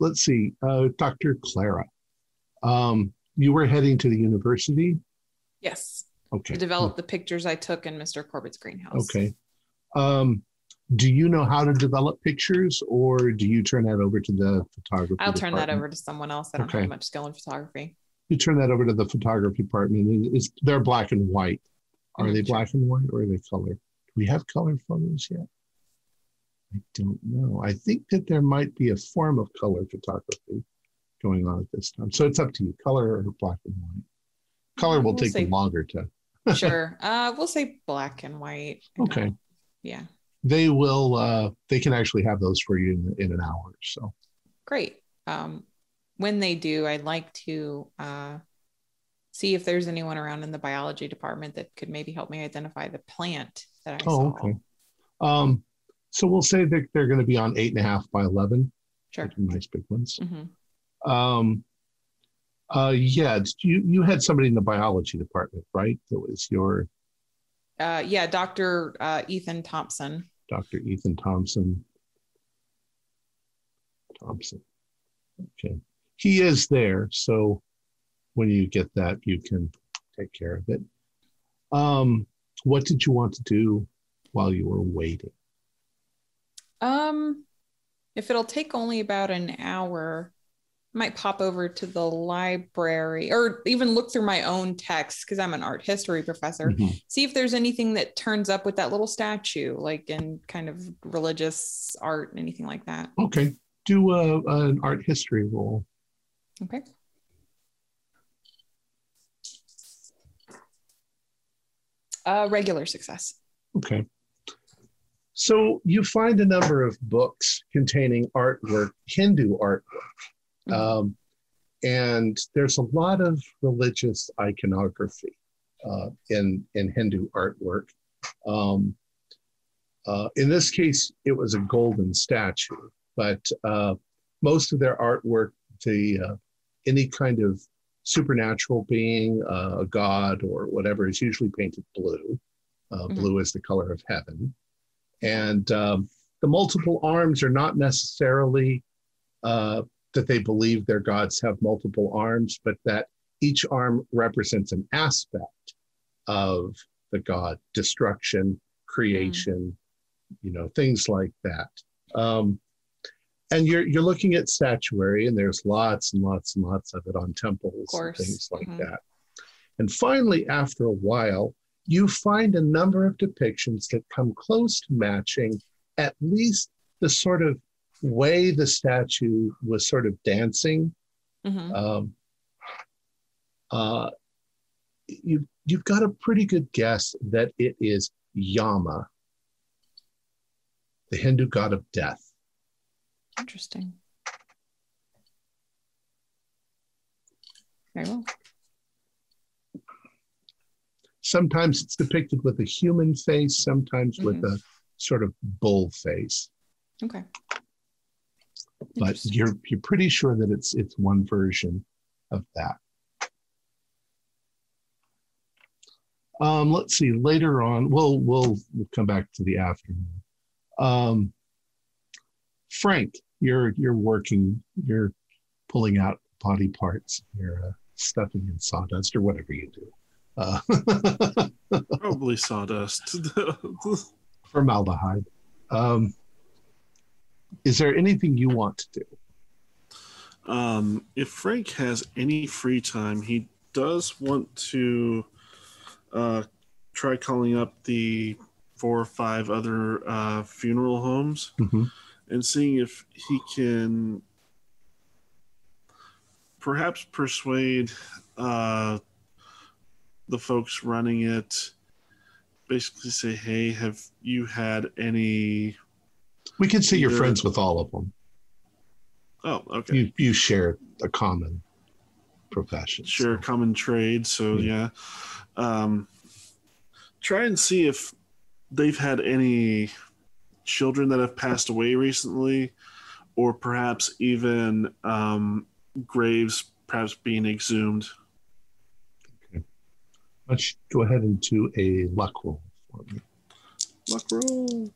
let's see, uh, Dr. Clara, um, you were heading to the university? Yes. Okay. To develop the pictures I took in Mr. Corbitt's greenhouse. Okay. Um, do you know how to develop pictures or do you turn that over to the photographer? I'll turn department? that over to someone else. I don't okay. have much skill in photography you turn that over to the photography department. It's, they're black and white. Are they black and white or are they color? Do we have color photos yet? I don't know. I think that there might be a form of color photography going on at this time. So it's up to you, color or black and white. Color will we'll take say, longer to. sure. Uh, we'll say black and white. Okay. Yeah. They will. Uh, they can actually have those for you in, in an hour. So. Great. Um, when they do, I'd like to uh, see if there's anyone around in the biology department that could maybe help me identify the plant that I oh, saw. Okay. Um, so we'll say that they're going to be on eight and a half by 11. Sure. Nice big ones. Mm-hmm. Um, uh, yeah, you, you had somebody in the biology department, right? That was your. Uh, yeah, Dr. Uh, Ethan Thompson. Dr. Ethan Thompson. Thompson. Okay he is there. So when you get that, you can take care of it. Um, what did you want to do while you were waiting? Um, if it'll take only about an hour, I might pop over to the library or even look through my own text because I'm an art history professor. Mm-hmm. See if there's anything that turns up with that little statue, like in kind of religious art, anything like that. Okay. Do a, an art history roll. Okay. Uh, regular success. Okay. So you find a number of books containing artwork, Hindu artwork. Mm-hmm. Um, and there's a lot of religious iconography uh, in, in Hindu artwork. Um, Uh, in this case, it was a golden statue, but uh, most of their artwork, the uh, any kind of supernatural being, uh, a god or whatever, is usually painted blue. Uh, mm-hmm. Blue is the color of heaven, and um, the multiple arms are not necessarily uh, that they believe their gods have multiple arms, but that each arm represents an aspect of the god destruction creation mm. you know things like that um, and you're you're looking at statuary and there's lots and lots and lots of it on temples and things like mm-hmm. that and finally after a while you find a number of depictions that come close to matching at least the sort of way the statue was sort of dancing mm-hmm. um, uh, you you've got a pretty good guess that it is Yama, the Hindu god of death. Interesting. Very well. Sometimes it's depicted with a human face, sometimes mm-hmm. with a sort of bull face. Okay. But you're you're pretty sure that it's it's one version of that. Um, let's see. Later on, we'll we'll, we'll come back to the afternoon. Um, Frank, you're you're working. You're pulling out body parts. You're uh, stuffing in sawdust or whatever you do. Uh, Probably sawdust. Formaldehyde. Um, is there anything you want to do? Um, if Frank has any free time, he does want to uh, try calling up the four or five other uh, funeral homes mm-hmm. And seeing if he can perhaps persuade uh, the folks running it basically say hey have you had any we can say you're friends with all of them oh okay you, you share a common profession share so. common trade so yeah. yeah um, try and see if they've had any children that have passed away recently, or perhaps even um, graves perhaps being exhumed. Okay. Let's go ahead and do a luck roll for me. Luck roll.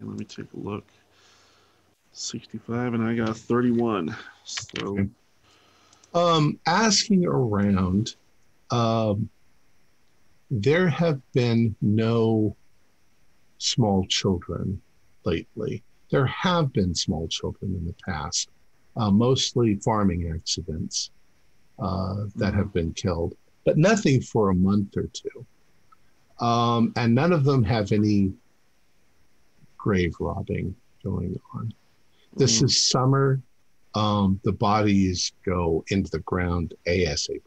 Let me take a look. 65 and I got 31. So okay um, asking around, um, there have been no small children lately. There have been small children in the past, uh, mostly farming accidents uh, that have been killed, but nothing for a month or two. Um, and none of them have any grave robbing going on. This mm. is summer um, the bodies go into the ground ASAP.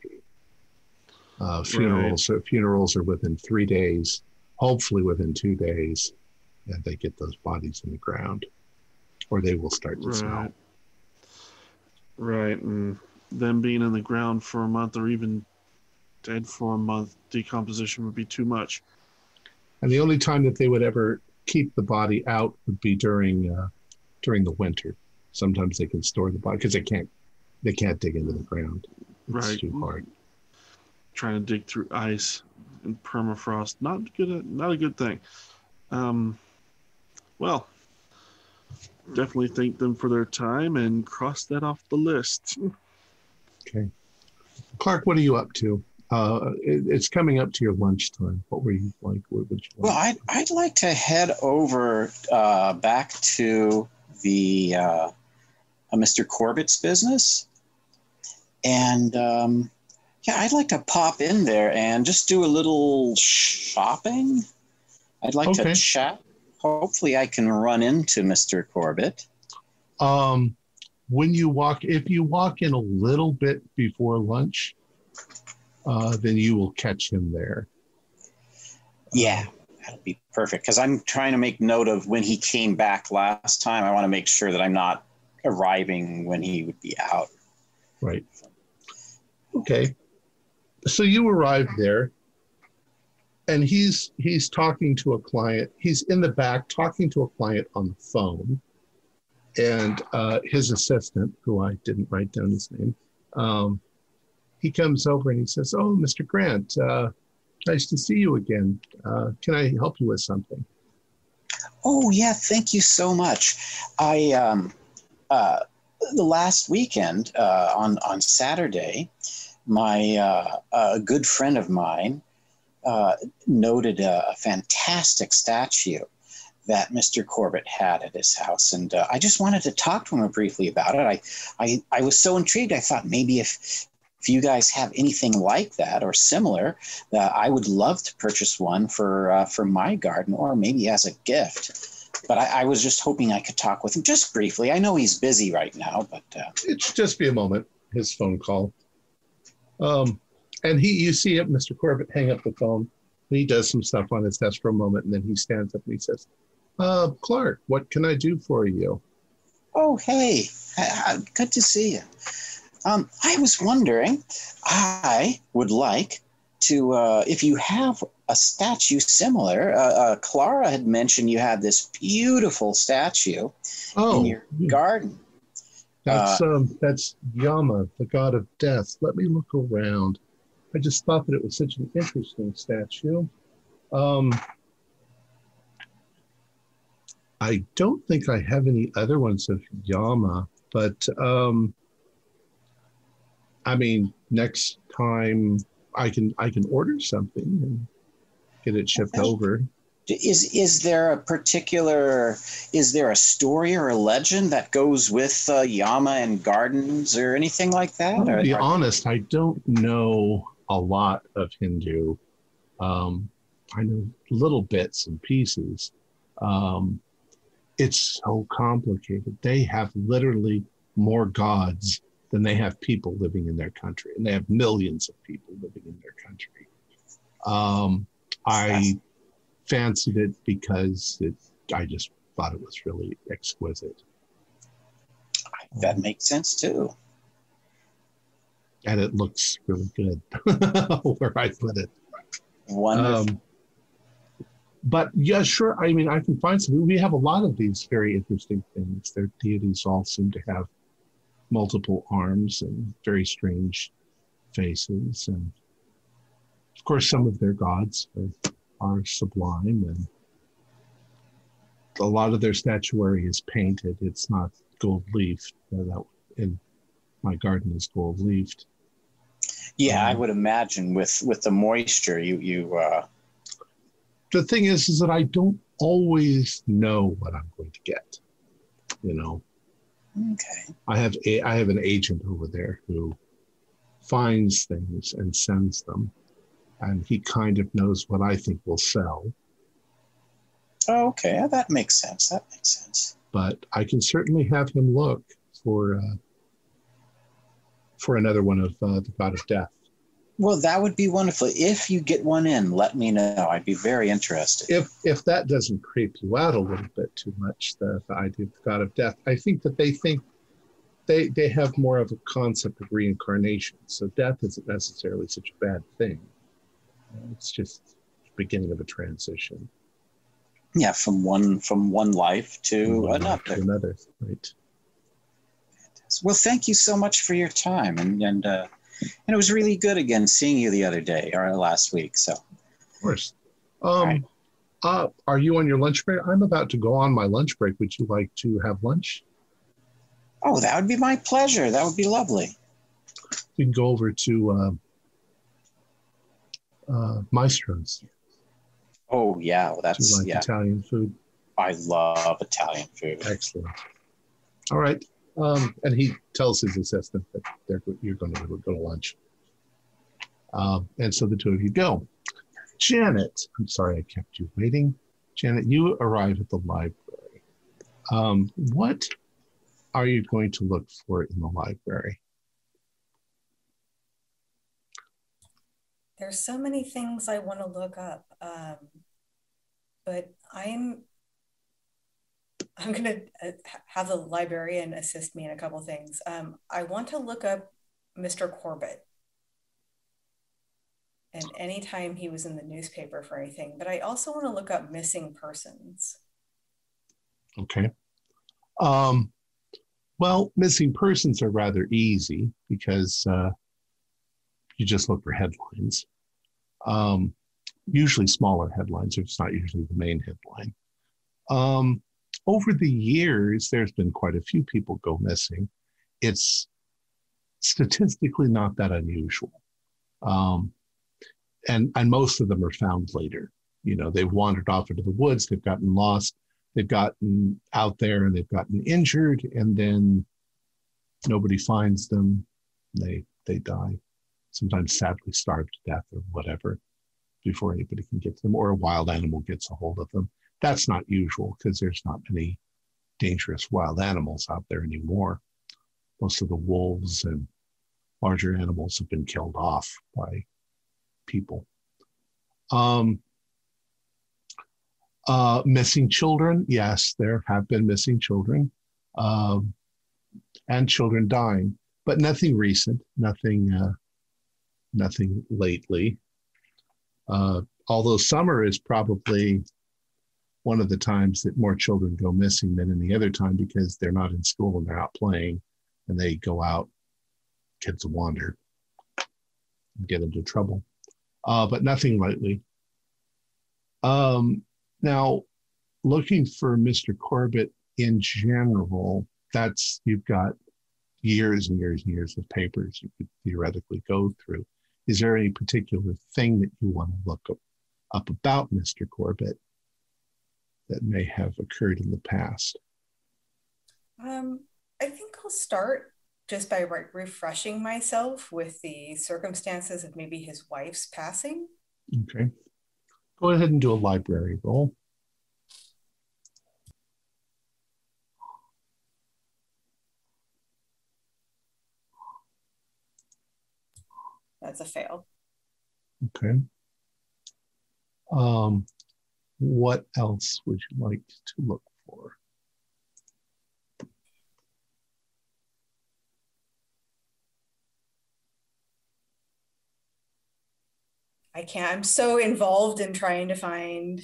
Uh, funerals, right. funerals are within three days, hopefully within two days, and they get those bodies in the ground, or they will start to right. smell. Right, and them being in the ground for a month, or even dead for a month, decomposition would be too much. And the only time that they would ever keep the body out would be during uh, during the winter sometimes they can store the body because they can't they can't dig into the ground. It's right. too hard. Trying to dig through ice and permafrost, not good. Not a good thing. Um, well, definitely thank them for their time and cross that off the list. Okay, Clark, what are you up to? Uh, it, it's coming up to your lunchtime. What were you like? What would you? Like? Well, I'd I'd like to head over uh, back to the uh, Mr. Corbitt's business. And um, yeah, I'd like to pop in there and just do a little shopping. I'd like okay. to chat. Hopefully, I can run into Mr. Corbitt. Um, when you walk, if you walk in a little bit before lunch, uh, then you will catch him there. Yeah, that'll be perfect because I'm trying to make note of when he came back last time. I want to make sure that I'm not arriving when he would be out. Right. Okay. So you arrived there, and he's he's talking to a client. He's in the back talking to a client on the phone, and uh, his assistant, who I didn't write down his name, um, he comes over and he says, "Oh, Mr. Grant, uh, nice to see you again. Uh, can I help you with something?" Oh yeah, thank you so much. I um, uh, the last weekend uh, on on Saturday, my uh, a good friend of mine uh, noted a, a, fantastic statue that Mr. Corbitt had at his house, and uh, I just wanted to talk to him briefly about it. I, I I was so intrigued. I thought maybe if if you guys have anything like that or similar, I would love to purchase one for uh, for my garden or maybe as a gift. But I, I, was just hoping I could talk with him just briefly. I know he's busy right now, but uh, it should just be a moment. His phone call. Um, and he, you see it, Mr. Corbitt hang up the phone. He does some stuff on his desk for a moment, and then he stands up and he says, uh, "Clark, what can I do for you?" Oh, hey, good to see you. Um, I was wondering, I would like to, uh, if you have a statue similar, uh, uh, Clara had mentioned you had this beautiful statue oh, in your garden. That's uh, um, that's Yama, the god of death. Let me look around. I just thought that it was such an interesting statue. Um, I don't think I have any other ones of Yama, but um, I mean, next time I can I can order something and get it shipped over. Is is there a particular is there a story or a legend that goes with uh, Yama and gardens or anything like that? To be honest, I don't know a lot of Hindu. Um, I know little bits and pieces. Um, it's so complicated. They have literally more gods than they have people living in their country, and they have millions of people living in their country. Um, I fancied it because it, I just thought it was really exquisite. That makes sense too. And it looks really good where I put it. Wonderful. Um, but yeah, sure. I mean, I can find some. We have a lot of these very interesting things. Their deities all seem to have multiple arms and very strange faces. And of course, some of their gods are, are sublime, and a lot of their statuary is painted. It's not gold leafed. that in my garden is gold leafed. Yeah, um, I would imagine with with the moisture, you you. Uh... The thing is, is that I don't always know what I'm going to get. You know, Okay. I have a I have an agent over there who finds things and sends them, and he kind of knows what I think will sell. Oh, okay, that makes sense. That makes sense. But I can certainly have him look for uh, for another one of uh, the God of Death. Well, that would be wonderful. If you get one in, let me know. I'd be very interested. If if that doesn't creep you out a little bit too much, the, the idea of the God of Death, I think that they think they they have more of a concept of reincarnation. So death isn't necessarily such a bad thing. It's just beginning of a transition. Yeah, from one from one life to one another. Life to another, right? Well, thank you so much for your time and and. Uh, and it was really good again seeing you the other day or last week. So, of course. Um, right. uh, are you on your lunch break? I'm about to go on my lunch break. Would you like to have lunch? Oh, that would be my pleasure. That would be lovely. We can go over to uh, uh, Maestro's. Oh yeah, well, that's like yeah. Italian food. I love Italian food. Excellent. All right. Um, and he tells his assistant that they're, you're going to go to lunch. Um, and so the two of you go. Janet, I'm sorry I kept you waiting. Janet, you arrive at the library. Um, what are you going to look for in the library? There's so many things I want to look up, um, but I'm I'm to uh, have the librarian assist me in a couple things. Um, I want to look up Mr. Corbitt and anytime he was in the newspaper for anything, but I also want to look up missing persons. Okay. Um, well, missing persons are rather easy because uh, you just look for headlines. Um, usually smaller headlines, it's not usually the main headline. Um, over the years, there's been quite a few people go missing. It's statistically not that unusual. Um, and, and most of them are found later. You know, they've wandered off into the woods, they've gotten lost, they've gotten out there and they've gotten injured, and then nobody finds them. They they die, sometimes sadly starved to death or whatever, before anybody can get to them, or a wild animal gets a hold of them. That's not usual because there's not many dangerous wild animals out there anymore. Most of the wolves and larger animals have been killed off by people. Um, uh, missing children, yes, there have been missing children um, and children dying, but nothing recent, nothing, uh, nothing lately. Uh, although summer is probably one of the times that more children go missing than any other time because they're not in school and they're out playing and they go out, kids wander, get into trouble. Uh, but nothing lately. Um, now, looking for Mr. Corbitt in general, that's you've got years and years and years of papers you could theoretically go through. Is there any particular thing that you want to look up, about Mr. Corbitt that may have occurred in the past? Um, I think I'll start just by re- refreshing myself with the circumstances of maybe his wife's passing. Okay. Go ahead and do a library roll. That's a fail. Okay. Um, what else would you like to look for? I can't. I'm so involved in trying to find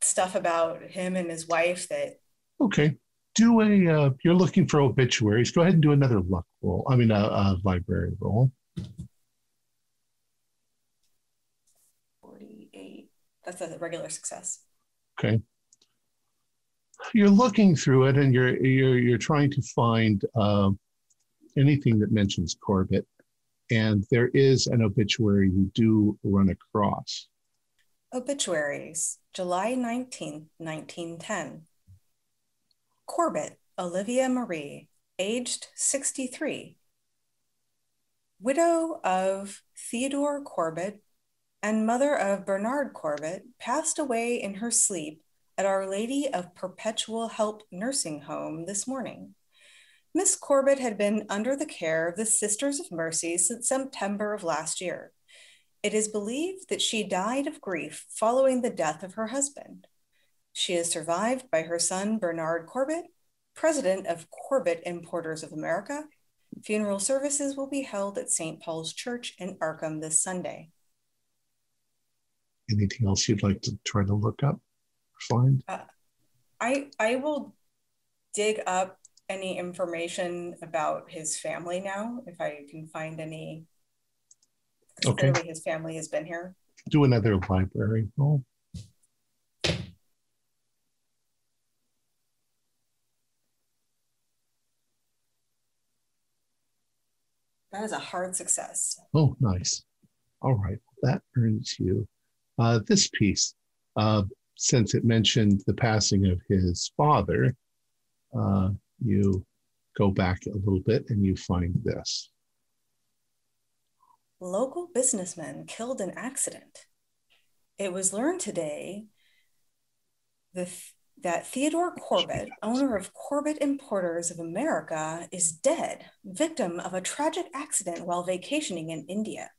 stuff about him and his wife that. Okay. Do a, uh, you're looking for obituaries. Go ahead and do another luck roll. I mean, a, a library roll. 48. That's a regular success. Okay. You're looking through it and you're, you're, you're trying to find uh, anything that mentions Corbitt and there is an obituary you do run across. Obituaries, July 19, 1910. Corbitt, Olivia Marie, aged 63. Widow of Theodore Corbitt and mother of Bernard Corbitt, passed away in her sleep at Our Lady of Perpetual Help Nursing Home this morning. Miss Corbitt had been under the care of the Sisters of Mercy since September of last year. It is believed that she died of grief following the death of her husband. She is survived by her son, Bernard Corbitt, president of Corbitt Importers of America. Funeral services will be held at St. Paul's Church in Arkham this Sunday. Anything else you'd like to try to look up or find? Uh, I I will dig up any information about his family now, if I can find any. Okay. Clearly his family has been here. Do another library roll. That is a hard success. Oh, nice. All right. That earns you uh, this piece. Uh, since it mentioned the passing of his father, uh, you go back a little bit and you find this. Local businessman killed in accident. It was learned today the, that Theodore Corbitt, owner of Corbitt Importers of America, is dead, victim of a tragic accident while vacationing in India.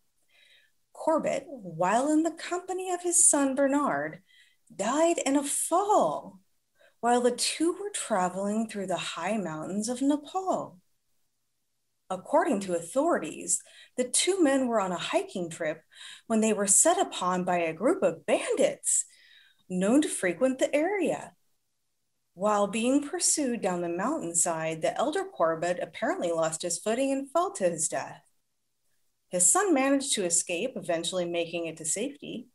Corbitt, while in the company of his son Bernard, died in a fall while the two were traveling through the high mountains of Nepal. According to authorities, the two men were on a hiking trip when they were set upon by a group of bandits known to frequent the area. While being pursued down the mountainside, the elder Corbitt apparently lost his footing and fell to his death. His son managed to escape, eventually making it to safety.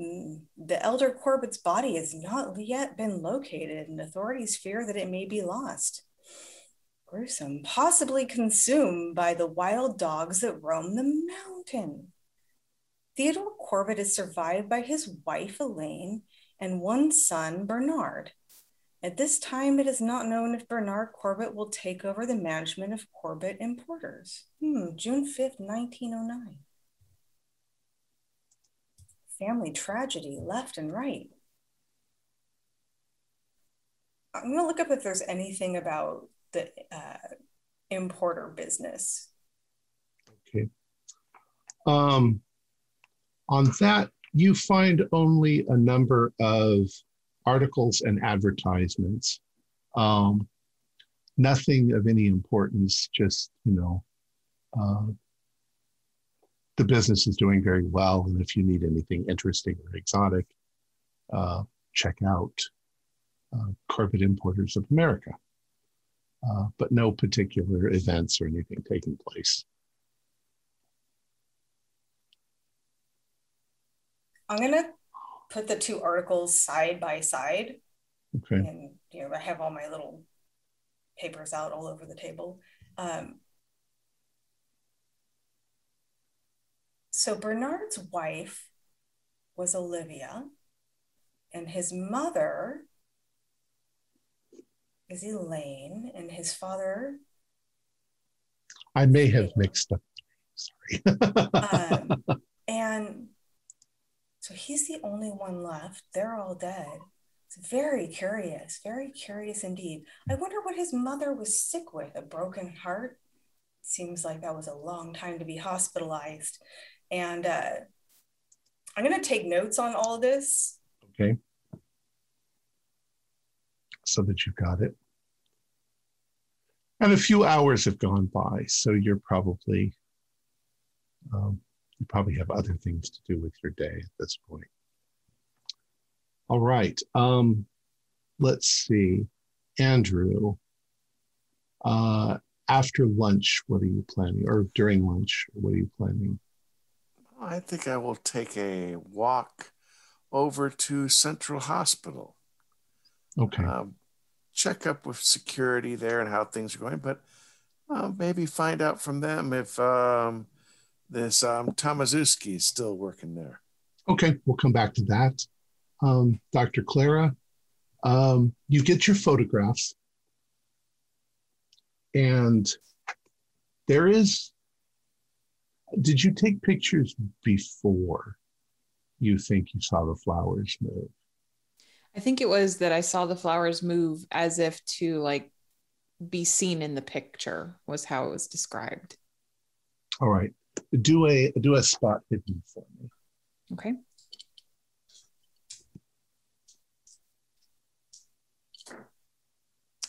Mm, the elder Corbitt's body has not yet been located, and authorities fear that it may be lost. Gruesome, possibly consumed by the wild dogs that roam the mountain. Theodore Corbitt is survived by his wife, Elaine, and one son, Bernard. At this time, it is not known if Bernard Corbitt will take over the management of Corbitt Importers. Hmm, June 5th, 1909. Family tragedy left and right. I'm going to look up if there's anything about the uh, importer business. Okay. Um, on that, you find only a number of articles and advertisements. Um, nothing of any importance, just, you know, uh, the business is doing very well. And if you need anything interesting or exotic, uh, check out uh, Corbitt Importers of America. Uh, but no particular events or anything taking place. I'm going to put the two articles side by side. Okay. And you know, I have all my little papers out all over the table. Um, so Bernard's wife was Olivia, and his mother is Elaine, and his father. I may have mixed up. Sorry. um, and so he's the only one left. They're all dead. It's very curious, very curious indeed. I wonder what his mother was sick with a broken heart. Seems like that was a long time to be hospitalized. And uh, I'm going to take notes on all this. Okay. So that you've got it. And a few hours have gone by, so you're probably um, you probably have other things to do with your day at this point. All right. Um, let's see. Andrew, uh, after lunch, what are you planning? Or during lunch, what are you planning? I think I will take a walk over to Central Hospital. Okay. Um, check up with security there and how things are going, but uh, maybe find out from them if um, this um, Tomazuski is still working there. Okay, we'll come back to that. Um, Dr. Clara, um, you get your photographs, and there is. Did you take pictures before you think you saw the flowers move? I think it was that I saw the flowers move as if to like be seen in the picture, was how it was described. All right do a do a spot hidden for me. Okay.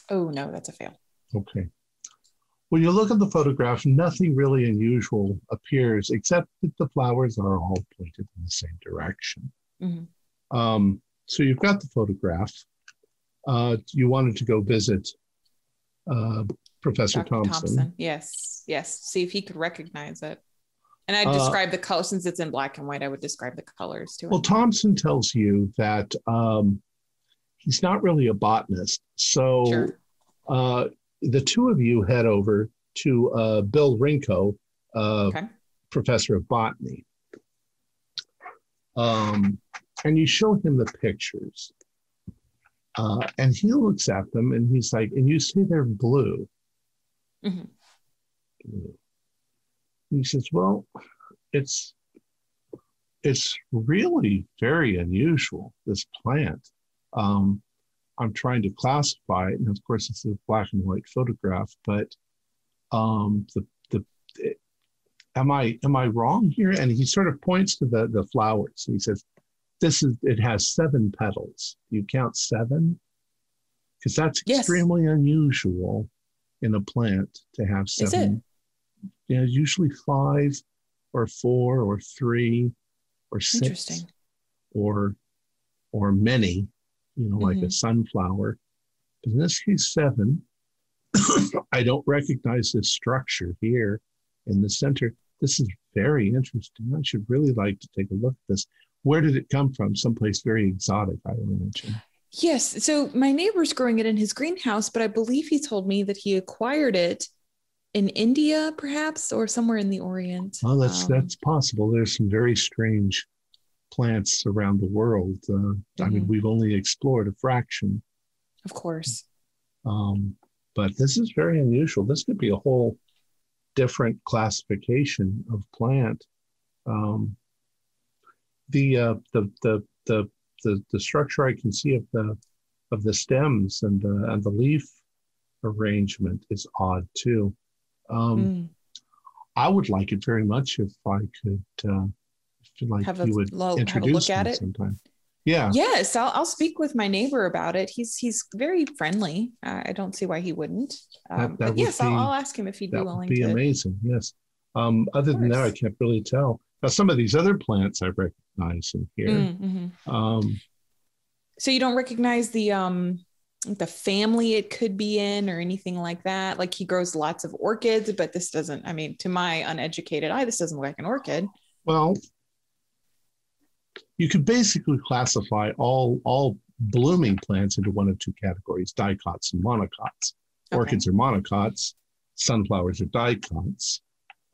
Oh no, that's a fail. Okay. When you look at the photograph, nothing really unusual appears except that the flowers are all pointed in the same direction. Mm-hmm. Um, so you've got the photograph. Uh, you wanted to go visit uh, Professor. Thompson. Thompson. Yes, yes. See if he could recognize it. And I uh, describe uh, the color since it's in black and white. I would describe the colors too. Well, Thompson tells you that um, he's not really a botanist, so sure. uh, the two of you head over to uh, Bill Rinko, uh, okay. professor of botany, um, and you show him the pictures. Uh, and he looks at them and he's like, and you see they're blue. Mm-hmm. blue he says, well, it's it's really very unusual, this plant. Um, I'm trying to classify it, and of course it's a black and white photograph, but um, the the it, am I am I wrong here? And he sort of points to the the flowers. He says, "This is it has seven petals. You count seven, because that's yes. extremely unusual in a plant to have seven you know, usually five or four or three or six or or many, you know, like mm-hmm. a sunflower. But in this case, seven. I don't recognize this structure here in the center. This is very interesting. I should really like to take a look at this. Where did it come from? Someplace very exotic, I imagine. Yes. So my neighbor's growing it in his greenhouse, but I believe he told me that he acquired it in India, perhaps, or somewhere in the Orient. Oh, that's um, that's possible. There's some very strange plants around the world. Uh, mm-hmm. I mean, mm-hmm. we've only explored a fraction. Of course. Um, but this is very unusual. This could be a whole different classification of plant. Um, the, uh, the the the the the structure I can see of the of the stems and the and the leaf arrangement is odd too. Um, mm. I would like it very much if I could. Uh, if like have you would low, introduce have a look at it sometime. Yeah. Yes, I'll, I'll speak with my neighbor about it. He's he's very friendly. Uh, I don't see why he wouldn't. Um, that, that but yes, be, I'll, I'll, ask him if he'd be willing. That would be to. amazing. Yes. Um, other than that, I can't really tell. Now, some of these other plants I recognize in here. Mm, mm-hmm. Um, so you don't recognize the um, the family it could be in or anything like that. Like he grows lots of orchids, but this doesn't. I mean, to my uneducated eye, this doesn't look like an orchid. Well, you could basically classify all all blooming plants into one of two categories: dicots and monocots. Okay. Orchids are monocots, sunflowers are dicots.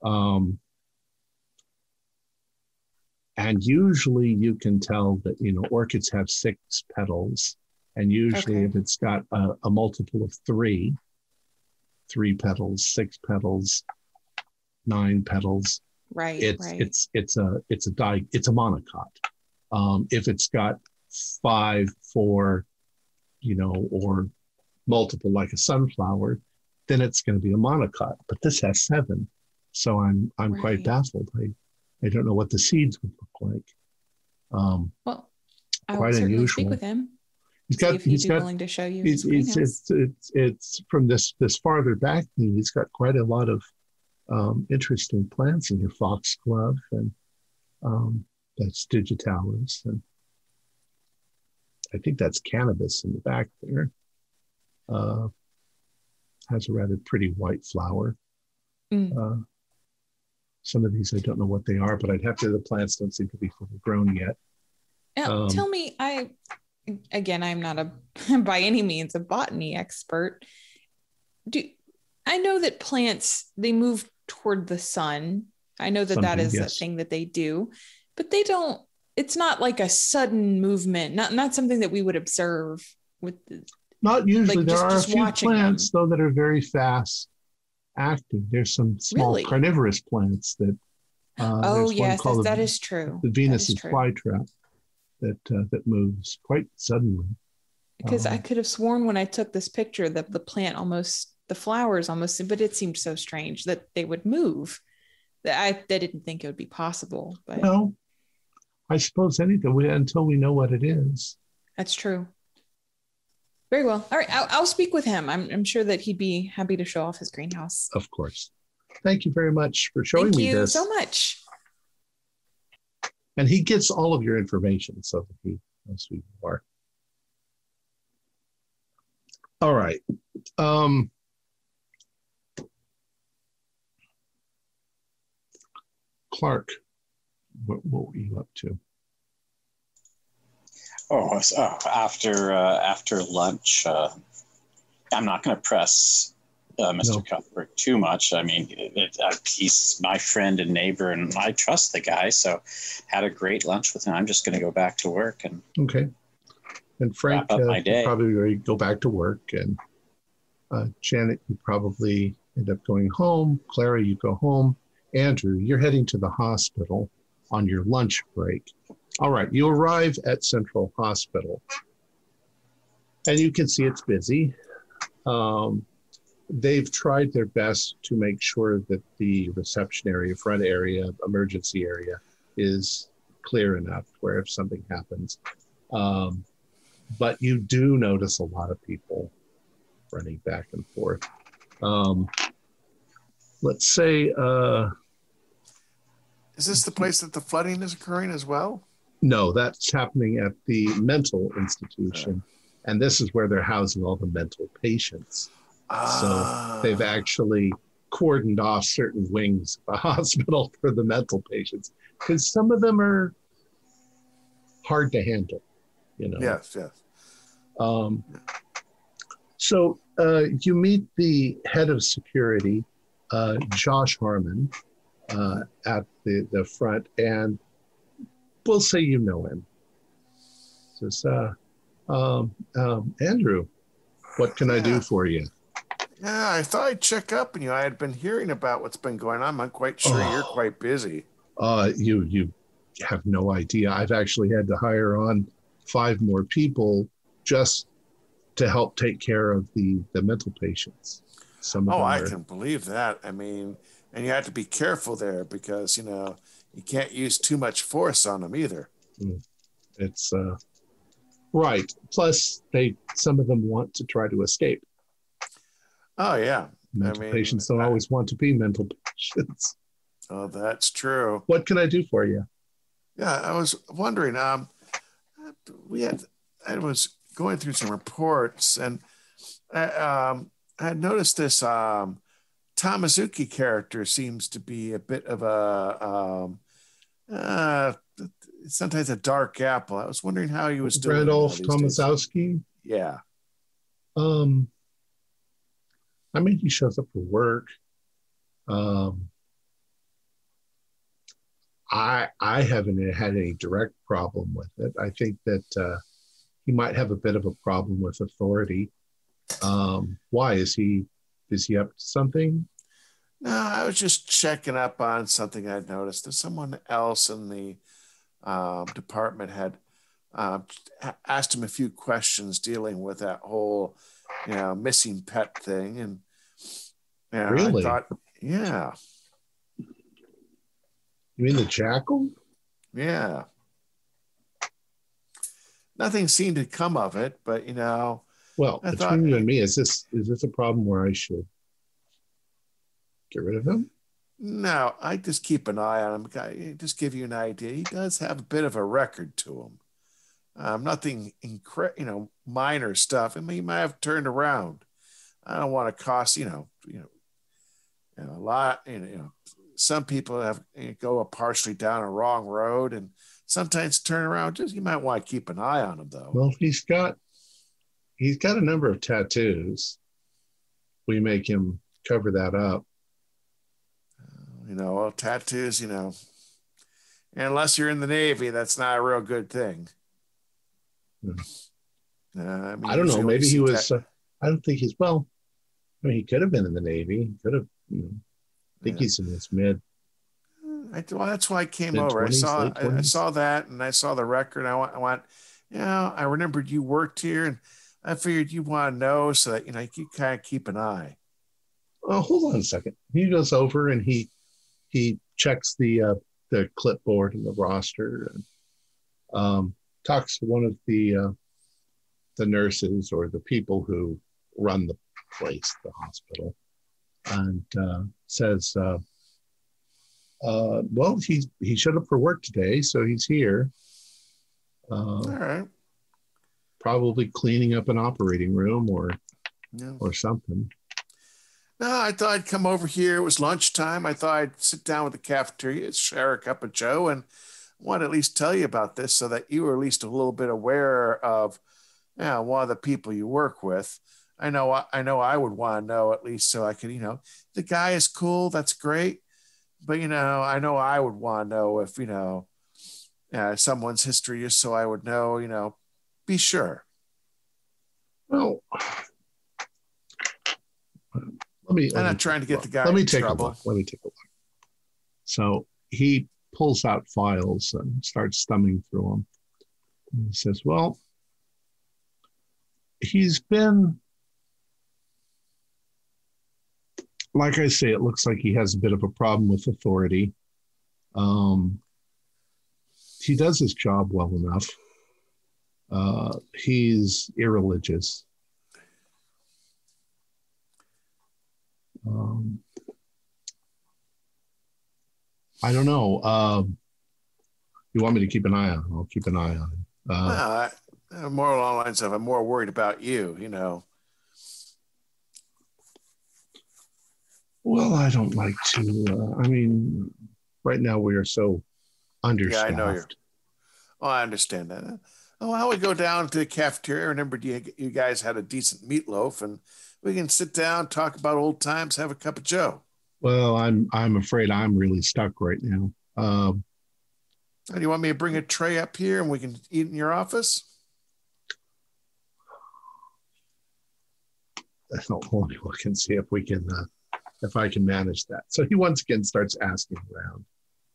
Um, and usually you can tell that you know orchids have six petals, and usually okay. if it's got a, a multiple of three, three petals, six petals, nine petals, right it's right. it's it's a it's a di it's a monocot um, if it's got five, four, you know, or multiple like a sunflower, then it's going to be a monocot. But this has seven, so I'm I'm right. quite baffled. I I don't know what the seeds would look like. Um, well, I quite unusual. Speak with him. He's got. he's got. Willing to show you. He's, he's, it's, it's it's from this this farther back thing. He's got quite a lot of um, interesting plants in your foxglove and um, that's digitalis. And I think that's cannabis in the back there. Uh, has a rather pretty white flower. Mm. Uh, some of these I don't know what they are, but I'd have to. The plants don't seem to be fully grown yet. Now, um, tell me, I again, I'm not a by any means a botany expert. Do I know that plants they move toward the sun? I know that that is yes. a thing that they do but they don't it's not like a sudden movement not not something that we would observe with not usually like there just, are just a few plants them. though that are very fast acting there's some small really? carnivorous plants that uh, oh yes that, that is true the venus's flytrap that uh, that moves quite suddenly because um, i could have sworn when i took this picture that the plant almost the flowers almost but it seemed so strange that they would move that i, I didn't think it would be possible but no I suppose anything we, until we know what it is. That's true. Very well. All right. I'll, I'll speak with him. I'm, I'm sure that he'd be happy to show off his greenhouse. Of course. Thank you very much for showing Thank me this. Thank you so much. And he gets all of your information so that he knows who you are. All right. Um, Clark what, what were you up to? Oh, uh, after uh, after lunch, uh, I'm not going to press uh, Mr. No. Cuthbert too much. I mean, it, uh, he's my friend and neighbor, and I trust the guy. So, had a great lunch with him. I'm just going to go back to work and okay. And Frank, uh, probably go back to work, and Janet, you probably end up going home. Clara, you go home. Andrew, you're heading to the hospital on your lunch break. All right, you arrive at Central Hospital, and you can see it's busy. Um, they've tried their best to make sure that the reception area, front area, emergency area is clear enough where if something happens. Um, but you do notice a lot of people running back and forth. Um, let's say, uh, is this the place that the flooding is occurring as well? No, that's happening at the mental institution. And this is where they're housing all the mental patients. So they've Ah. actually cordoned off certain wings of the hospital for the mental patients because some of them are hard to handle, you know. Yes, yes. Um, so uh, you meet the head of security, uh, Josh Harmon, uh, at the, the front, and we'll say you know him. Says, uh, um, um, Andrew, what can I do for you? Yeah, I thought I'd check up on you. I had been hearing about what's been going on. I'm quite sure you're Oh. quite busy. Uh, you you have no idea. I've actually had to hire on five more people just to help take care of the the mental patients. Some of Oh, I are- can believe that. I mean, and you have to be careful there because, you know, you can't use too much force on them either. it's uh, right. Plus, they some of them want to try to escape. Oh, yeah. Mental mean, patients don't I- always want to be mental patients. Oh, that's true. What can I do for you? Yeah, I was wondering. Um, we had I was going through some reports, and I, um, I had noticed this um, Tamazuki character seems to be a bit of a um, uh, sometimes a dark apple. I was wondering how he was doing. Randolph uh. Tomasowski. Yeah. Um, I mean, he shows up for work. Um, I I haven't had any direct problem with it. I think that uh, he might have a bit of a problem with authority. Um, why is he is he up to something? No, I was just checking up on something I'd noticed that someone else in the um, department had um, asked him a few questions dealing with that whole, you know, missing pet thing, and know, Really? I thought, yeah, You mean the jackal? yeah. Nothing seemed to come of it, but you know, Well, I between thought- you and me, is this is this a problem where I should get rid of him? no, I just keep an eye on him. Guy- Just give you an idea, he does have a bit of a record to him. Um, nothing incre- you know, minor stuff. I mean, he might have turned around. I don't want to cost, you know, you know, you know a lot. You know, you know, some people have you know, go partially down a wrong road, and sometimes turn around. Just you might want to keep an eye on him, though. Well, he's got he's got a number of tattoos. We make him cover that up. you know, well, tattoos. You know, unless you're in the Navy, that's not a real good thing. Hmm. Uh, I, mean, I don't know. Maybe he was. Uh, I don't think he's well. I mean, he could have been in the Navy. He could have. You know, I think Yeah. he's in his mid. I, well, that's why I came Mid- over. I saw I, I saw that and I saw the record. I went, I went, you know, I remembered you worked here and I figured you want to know so that you know you kind of keep an eye. Oh, hold on a second. He goes over and he he checks the uh, the clipboard and the roster and um, talks to one of the uh, the nurses or the people who run the place, the hospital, and uh, says, uh, uh, "Well, he's he showed up for work today, so he's here." Uh, All right. probably cleaning up an operating room or Yeah. or something. No, I thought I'd come over here. It was lunchtime. I thought I'd sit down with the cafeteria, share a cup of Joe, and want to at least tell you about this so that you are at least a little bit aware of you know, one of the people you work with. I know I know I would want to know at least so I could, you know, the guy is cool, that's great. But you know, I know I would want to know if, you know, uh, someone's history just so I would know, you know, be sure. Well, let me. I'm let me not trying to get the guy Let me in take trouble. a look. Let me take a look. So he pulls out files and starts thumbing through them. And he says, "Well, he's been." Like I say, it looks like he has a bit of a problem with authority. Um, he does his job well enough. Uh, he's irreligious. Um, I don't know. Um, you want me to keep an eye on? I'll keep an eye on it. Uh, well, I, more along the lines of I'm more worried about you. You know. Well, I don't like to. Uh, I mean, right now we are so understaffed. Yeah, I know you're. Oh, I understand that. Oh, I would go down to the cafeteria. Remember, you, you guys had a decent meatloaf, and we can sit down, talk about old times, have a cup of Joe. Well, I'm I'm afraid I'm really stuck right now. Um, do you want me to bring a tray up here and we can eat in your office? I'll only look and see if we can uh, if I can manage that. So he once again starts asking around.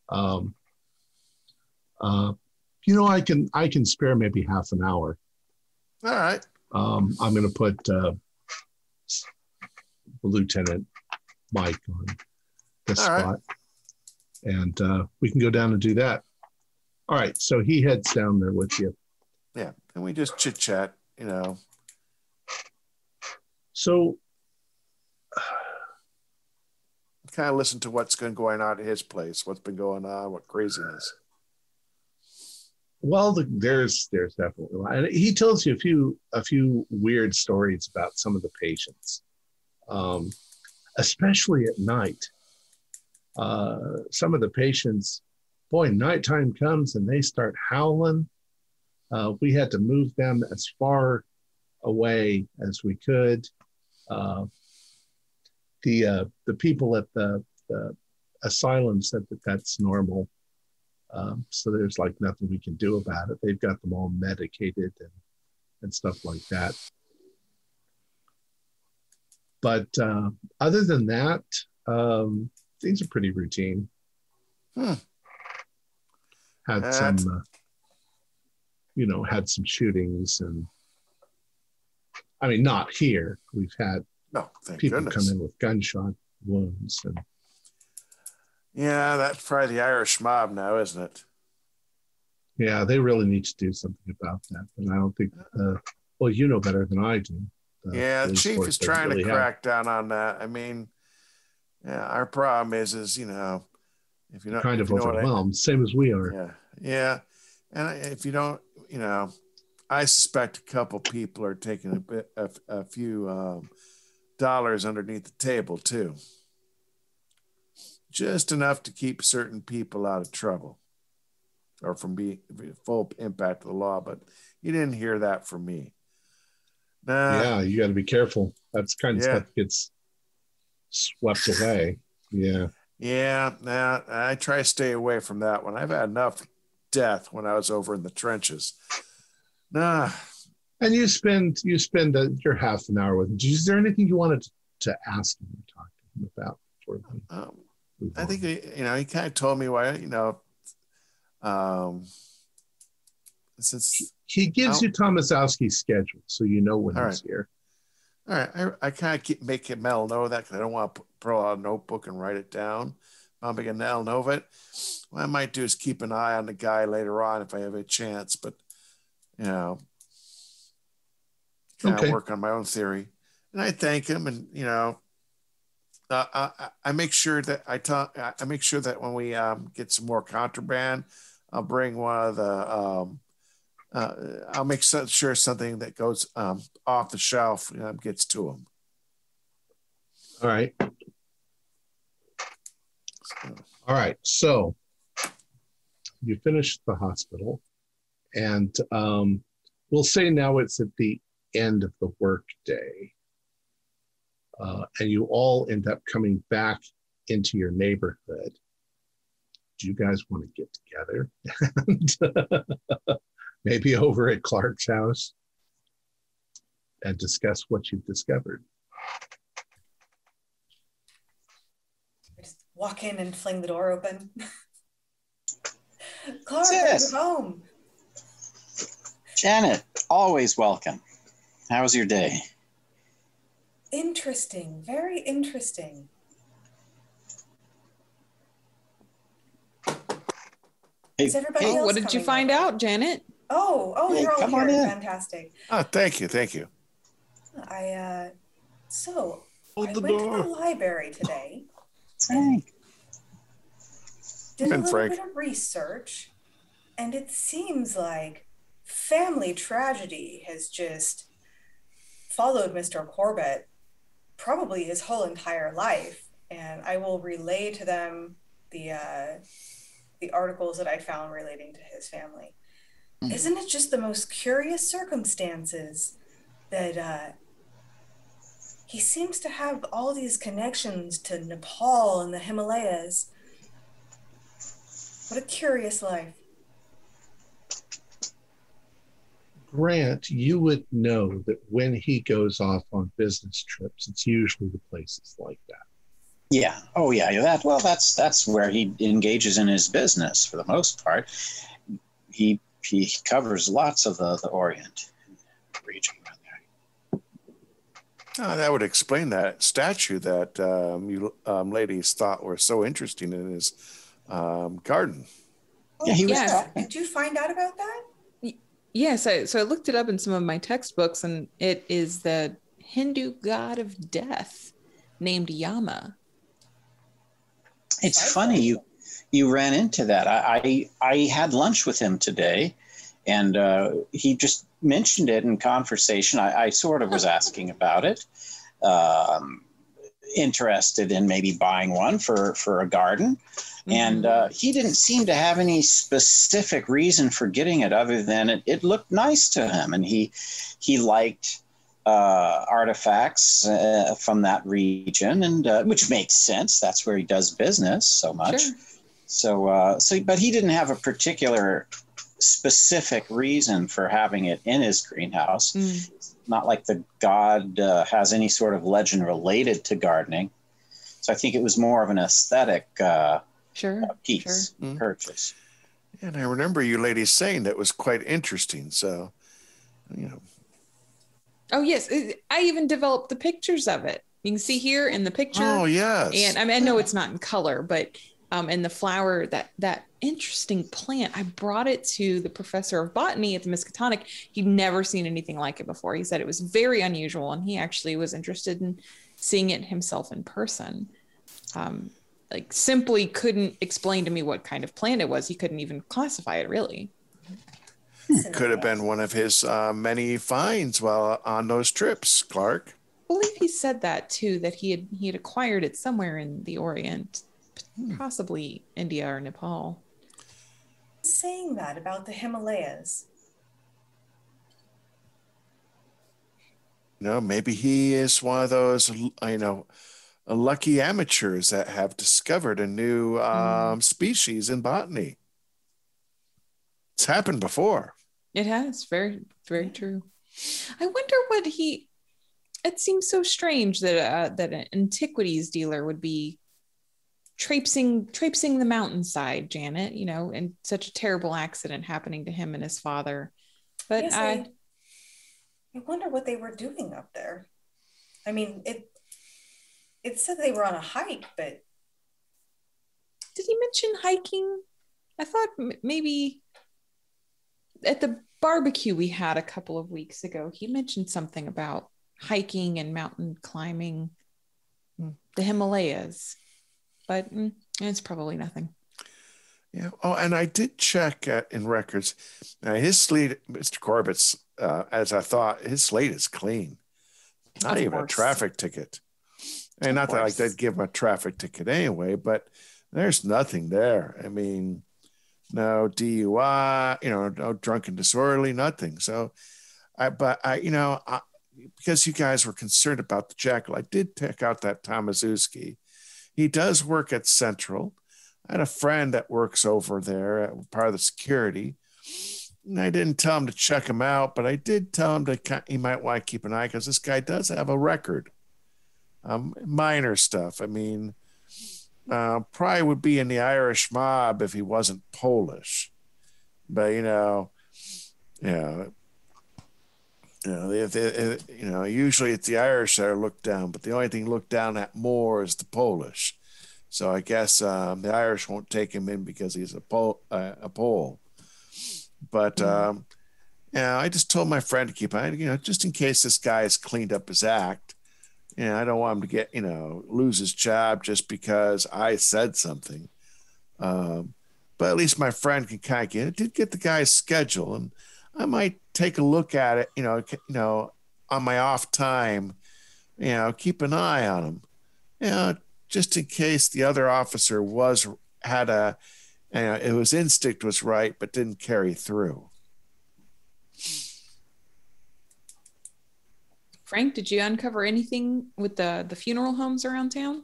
Um, uh, you know, I can I can spare maybe half an hour. All right. Um, I'm going to put uh, Lieutenant Mike on this All spot, right. and uh, we can go down and do that. All right. So he heads down there with you. Yeah, and we just chit chat. You know. So. Kind of listen to what's been going on at his place, what's been going on, what craziness. Well, the, there's there's definitely and he tells you a few a few weird stories about some of the patients, um, especially at night. Uh, some of the patients, boy, nighttime comes and they start howling. Uh, we had to move them as far away as we could. Uh, the uh, the people at the, the asylum said that that's normal. Um, so there's like nothing we can do about it. They've got them all medicated and, and stuff like that. But uh, other than that, um, things are pretty routine. Hmm. Had That's... some, uh, you know, had some shootings and, I mean, not here. We've had no, people goodness. come in with gunshot wounds and yeah, that's probably the Irish mob now, isn't it? Yeah, they really need to do something about that. And I don't think, uh, well, you know better than I do. Yeah, the chief is trying really to crack have. down on that. I mean, yeah, our problem is, is you know, if you're not kind of overwhelmed, I, same as we are. Yeah, yeah, and if you don't, you know, I suspect a couple people are taking a bit, a, a few um, dollars underneath the table too just enough to keep certain people out of trouble or from being full impact of the law. But you didn't hear that from me. Nah, yeah, you got to be careful. That's kind of yeah. stuff gets swept away. Yeah. Yeah, nah, I try to stay away from that one. I've had enough death when I was over in the trenches. Nah. And you spend you spend a, your half an hour with him. Is there anything you wanted to ask him or talk to him about? Um, I think you know he kind of told me why you know um since he gives you Tomaszowski's schedule so you know when he's right. here. All right, I, I kind of keep make Mel know that because I don't want to pull out a notebook and write it down. I'm going to know it. What I might do is keep an eye on the guy later on if I have a chance, but you know, kind okay. of work on my own theory. And I thank him, and you know, uh, I, I, make sure that I talk. I make sure that when we um, get some more contraband, I'll bring one of the. Um, uh, I'll make sure something that goes um, off the shelf gets to them. All right. So. All right. So you finished the hospital, and um, we'll say now it's at the end of the workday uh, and you all end up coming back into your neighborhood. Do you guys want to get together? and, maybe over at Clark's house and discuss what you've discovered. Just walk in and fling the door open. Clark, Sis. home. Janet, always welcome. How was your day? Interesting, very interesting. Hey, Is everybody hey, what did you find out, Janet? Oh, oh, hey, you're all here. Fantastic. Oh, thank you, thank you. I uh, so Hold I went door. to the library today. And, did a little Frank. bit of research, and it seems like family tragedy has just followed Mr. Corbitt probably his whole entire life. And I will relay to them the uh, the articles that I found relating to his family. Mm. Isn't it just the most curious circumstances that uh, he seems to have all these connections to Nepal and the Himalayas? What a curious life. Grant, you would know that when he goes off on business trips, it's usually the places like that. Yeah. Oh, yeah. That well, that's that's where he engages in his business for the most part. He he covers lots of the, the Orient region. Oh, that would explain that statue that um, you um, ladies thought were so interesting in his um, garden. Oh, yeah, he was yes. Did you find out about that? Yes, I, so I looked it up in some of my textbooks, and it is the Hindu god of death named Yama. It's funny you you ran into that. I I, I had lunch with him today, and uh, he just mentioned it in conversation. I, I sort of was asking about it. Um, interested in maybe buying one for for a garden and mm-hmm. uh, he didn't seem to have any specific reason for getting it other than it, it looked nice to him and he he liked uh, artifacts uh, from that region and uh, which makes sense that's where he does business so much sure. So uh, so but he didn't have a particular specific reason for having it in his greenhouse mm. not like the god uh, has any sort of legend related to gardening so i think it was more of an aesthetic sure, piece sure. Mm-hmm. purchase. And I remember you ladies saying that was quite interesting. So, you know. Oh yes, I even developed the pictures of it. You can see here in the picture. Oh yes. And I mean, I know it's not in color, but um, and the flower that that interesting plant. I brought it to the professor of botany at the Miskatonic. He'd never seen anything like it before. He said it was very unusual, and he actually was interested in seeing it himself in person. Um, like simply couldn't explain to me what kind of plant it was. He couldn't even classify it really. Could have been one of his uh, many finds while on those trips, Clark. I believe he said that too, that he had he had acquired it somewhere in the Orient, hmm. possibly India or Nepal. Saying that about the Himalayas. You know, maybe he is one of those, you know, lucky amateurs that have discovered a new um, mm. species in botany. It's happened before. It has. Very, very true. I wonder what he. It seems so strange that uh, that an antiquities dealer would be traipsing traipsing the mountainside, Janet. You know, and such a terrible accident happening to him and his father. But yes, I, I, I wonder what they were doing up there. I mean, it it said they were on a hike, but did he mention hiking? I thought maybe at the barbecue we had a couple of weeks ago, he mentioned something about hiking and mountain climbing hmm. the Himalayas, but mm, it's probably nothing. Yeah. Oh, and I did check in records. Now his slate, Mr. Corbitt's, uh, as I thought, his slate is clean. Not of even course. a traffic ticket. And not that like they'd give him a traffic ticket anyway, but there's nothing there. I mean, no DUI, you know, no drunken disorderly, nothing. So, I, but I, you know, I, because you guys were concerned about the jackal, I did take out that Tomaszewski. He does work at Central. I had a friend that works over there, at part of the security. And I didn't tell him to check him out, but I did tell him to he might want to keep an eye because this guy does have a record um, minor stuff. I mean, uh, probably would be in the Irish mob if he wasn't Polish, but you know, yeah, you know, if they, you know, usually it's the Irish that are looked down, but the only thing looked down at more is the Polish. So I guess um, the Irish won't take him in because he's a Pole. Uh, a Pole. But mm-hmm. um, yeah, I just told my friend to keep on, you know, just in case this guy has cleaned up his act and I don't want him to get, you know, lose his job just because I said something. Um, but at least my friend can kind of get it. Did get the guy's schedule, and I might take a look at it. You know, you know, on my off time. You know, keep an eye on him. You know, just in case the other officer was had a, you know, it was instinct was right, but didn't carry through. Frank, did you uncover anything with the the funeral homes around town?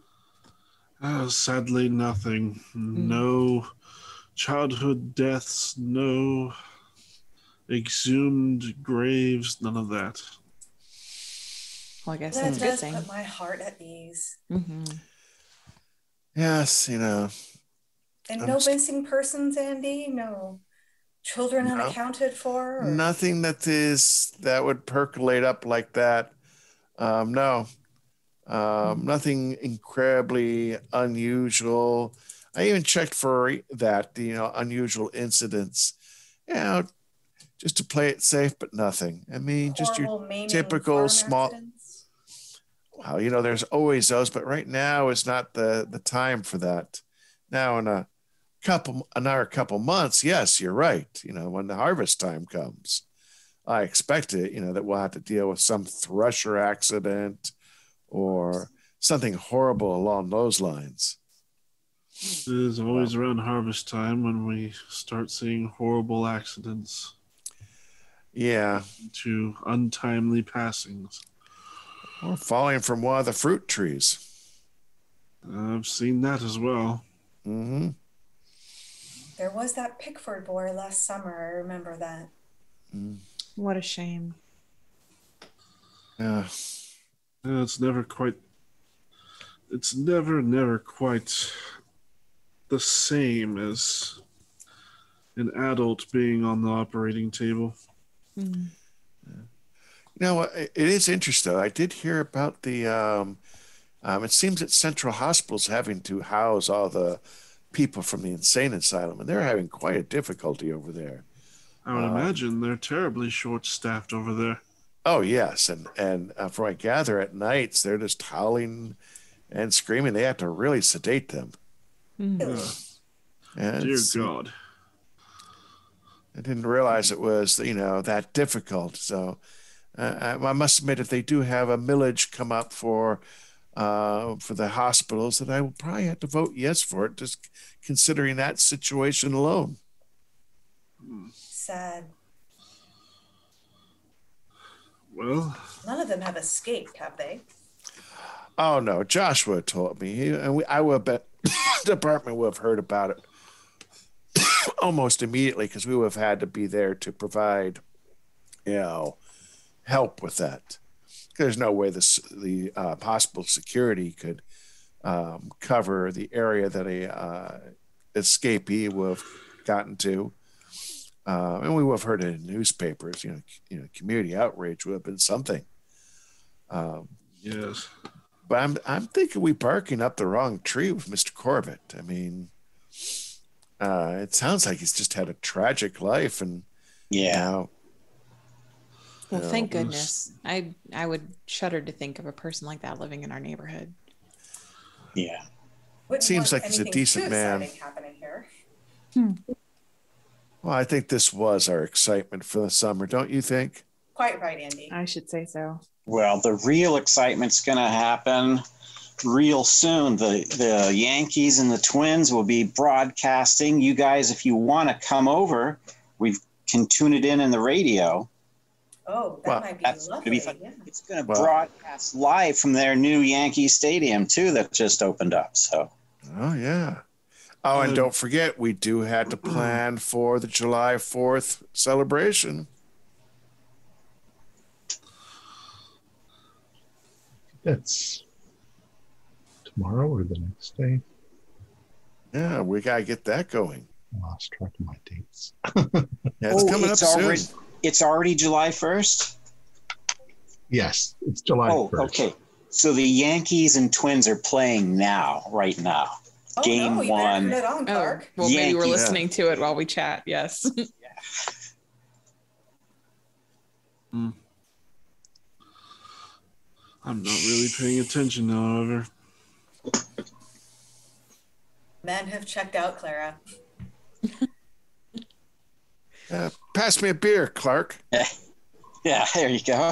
Oh, sadly, nothing. Mm. No childhood deaths, no exhumed graves, none of that. Well, I guess that does put my heart at ease. Mm-hmm. Yes, you know. And I'm no missing persons, Andy. No children no, unaccounted for. Or? Nothing that is that would percolate up like that. Um, no, um, mm-hmm. nothing incredibly unusual. I even checked for that, you know, unusual incidents. You know, just to play it safe, but nothing. I mean, just your typical small. Accidents. Well, you know, there's always those, but right now is not the the time for that. Now, in a couple, another couple months, yes, you're right. You know, when the harvest time comes, I expect it. You know that we'll have to deal with some thresher accident or something horrible along those lines. It is always around harvest time when we start seeing horrible accidents. Yeah. To untimely passings. Or falling from one of the fruit trees. I've seen that as well. Mm-hmm. There was that Pickford boy last summer. I remember that. Mm. What a shame. Yeah. yeah. It's never quite. It's never, never quite the same as an adult being on the operating table. Mm. You know, it is interesting. I did hear about the. Um, um, it seems that Central Hospital's having to house all the people from the insane asylum, and they're having quite a difficulty over there. I would um, imagine they're terribly short-staffed over there. Oh yes, and and uh, from what I gather, at nights they're just howling and screaming. They have to really sedate them. Mm. Uh, Dear God. I didn't realize it was you know that difficult. So uh, I must admit, if they do have a millage come up for uh, for the hospitals that I will probably have to vote yes for it, just considering that situation alone. Sad. Well, none of them have escaped, have they? Oh no, Joshua told me, he, and we, I would bet department would have heard about it almost immediately because we would have had to be there to provide, you know, help with that there's no way this, the uh, possible security could um, cover the area that a uh, escapee would have gotten to. Uh, and we would have heard it in newspapers. You know, you know, community outrage would have been something. Um, yes, but I'm I'm thinking we're barking up the wrong tree with Mr. Corbitt. I mean, uh, it sounds like he's just had a tragic life, and yeah, now well, thank goodness. I I would shudder to think of a person like that living in our neighborhood. Yeah. It seems like he's a decent man. Happening here. Hmm. Well, I think this was our excitement for the summer, don't you think? Quite right, Andy. I should say so. Well, the real excitement's going to happen real soon. The the Yankees and the Twins will be broadcasting. You guys, if you want to come over, we can tune it in in the radio. Oh, that well, might be that's lovely. Be fun. Yeah. It's going to well, broadcast live from their new Yankee Stadium too, that just opened up. So. Oh yeah. Oh, and mm. don't forget, we do have to mm-hmm. plan for the July Fourth celebration. That's tomorrow or the next day. Yeah, we gotta get that going. I lost track of my dates. yeah, it's oh, coming it's up already, soon it's already July 1st? Yes, it's July oh, 1st. okay. So the Yankees and Twins are playing now, right now. Oh, Game no, one. On, oh, well, Yankees. maybe we're listening yeah. to it while we chat. Yes. yeah. Hmm. I'm not really paying attention, however. Men have checked out, Clara. Uh, pass me a beer, Clark. Yeah, yeah there you go.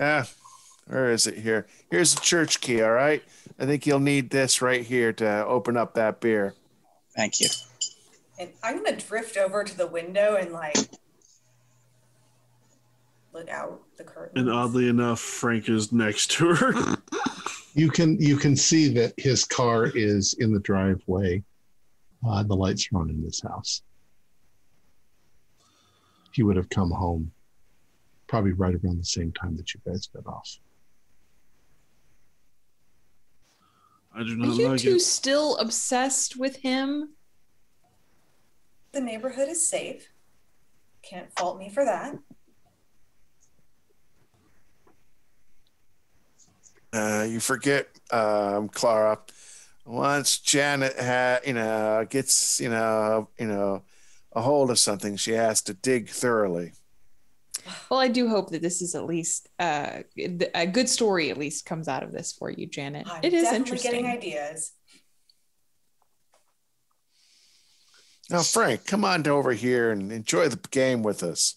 Ah, where is it here? Here's the church key, all right? I think you'll need this right here to open up that beer. Thank you. And I'm gonna drift over to the window and like look out the curtain. And oddly enough, Frank is next to her. You can you can see that his car is in the driveway. Uh, the lights are on in his house. He would have come home probably right around the same time that you guys got off. I do not Are not you like two it. still obsessed with him? the neighborhood is safe. Can't fault me for that. Uh, you forget, um, Clara. Once Janet ha you know, gets, you know, you know, a hold of something, she has to dig thoroughly. Well, I do hope that this is at least uh, a good story. At least comes out of this for you, Janet. I'm it is definitely interesting. getting ideas. Now, Frank, come on over here and enjoy the game with us.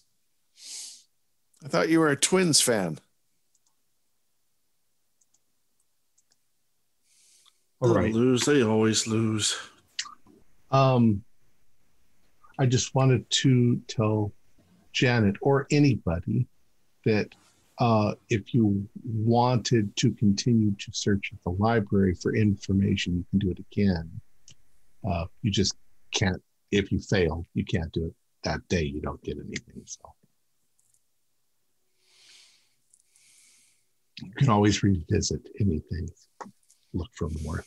I thought you were a Twins fan. All right. lose. They always lose. Um, I just wanted to tell Janet or anybody that uh, if you wanted to continue to search at the library for information, you can do it again. Uh, you just can't, if you fail, you can't do it that day. You don't get anything. So you can always revisit anything, look for more.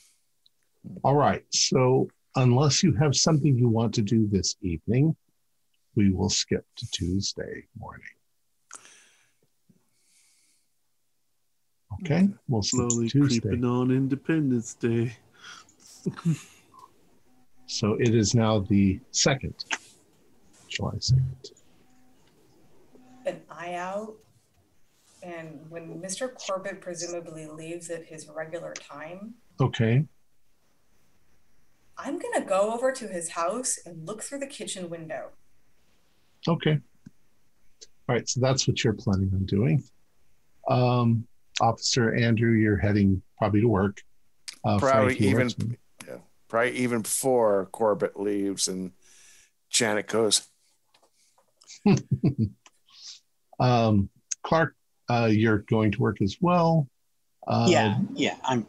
All right. So unless you have something you want to do this evening, we will skip to Tuesday morning. Okay, we'll Slowly creeping on Independence Day. So it is now the second, July second. An eye out. And when Mr. Corbitt presumably leaves at his regular time, Okay, I'm gonna go over to his house and look through the kitchen window. okay. All right, so that's what you're planning on doing. Um, Officer Andrew, you're heading probably to work. Uh, Probably even- work some- Probably even before Corbitt leaves and Janet goes, Um, Clark, uh, you're going to work as well. Uh, yeah, yeah. I'm,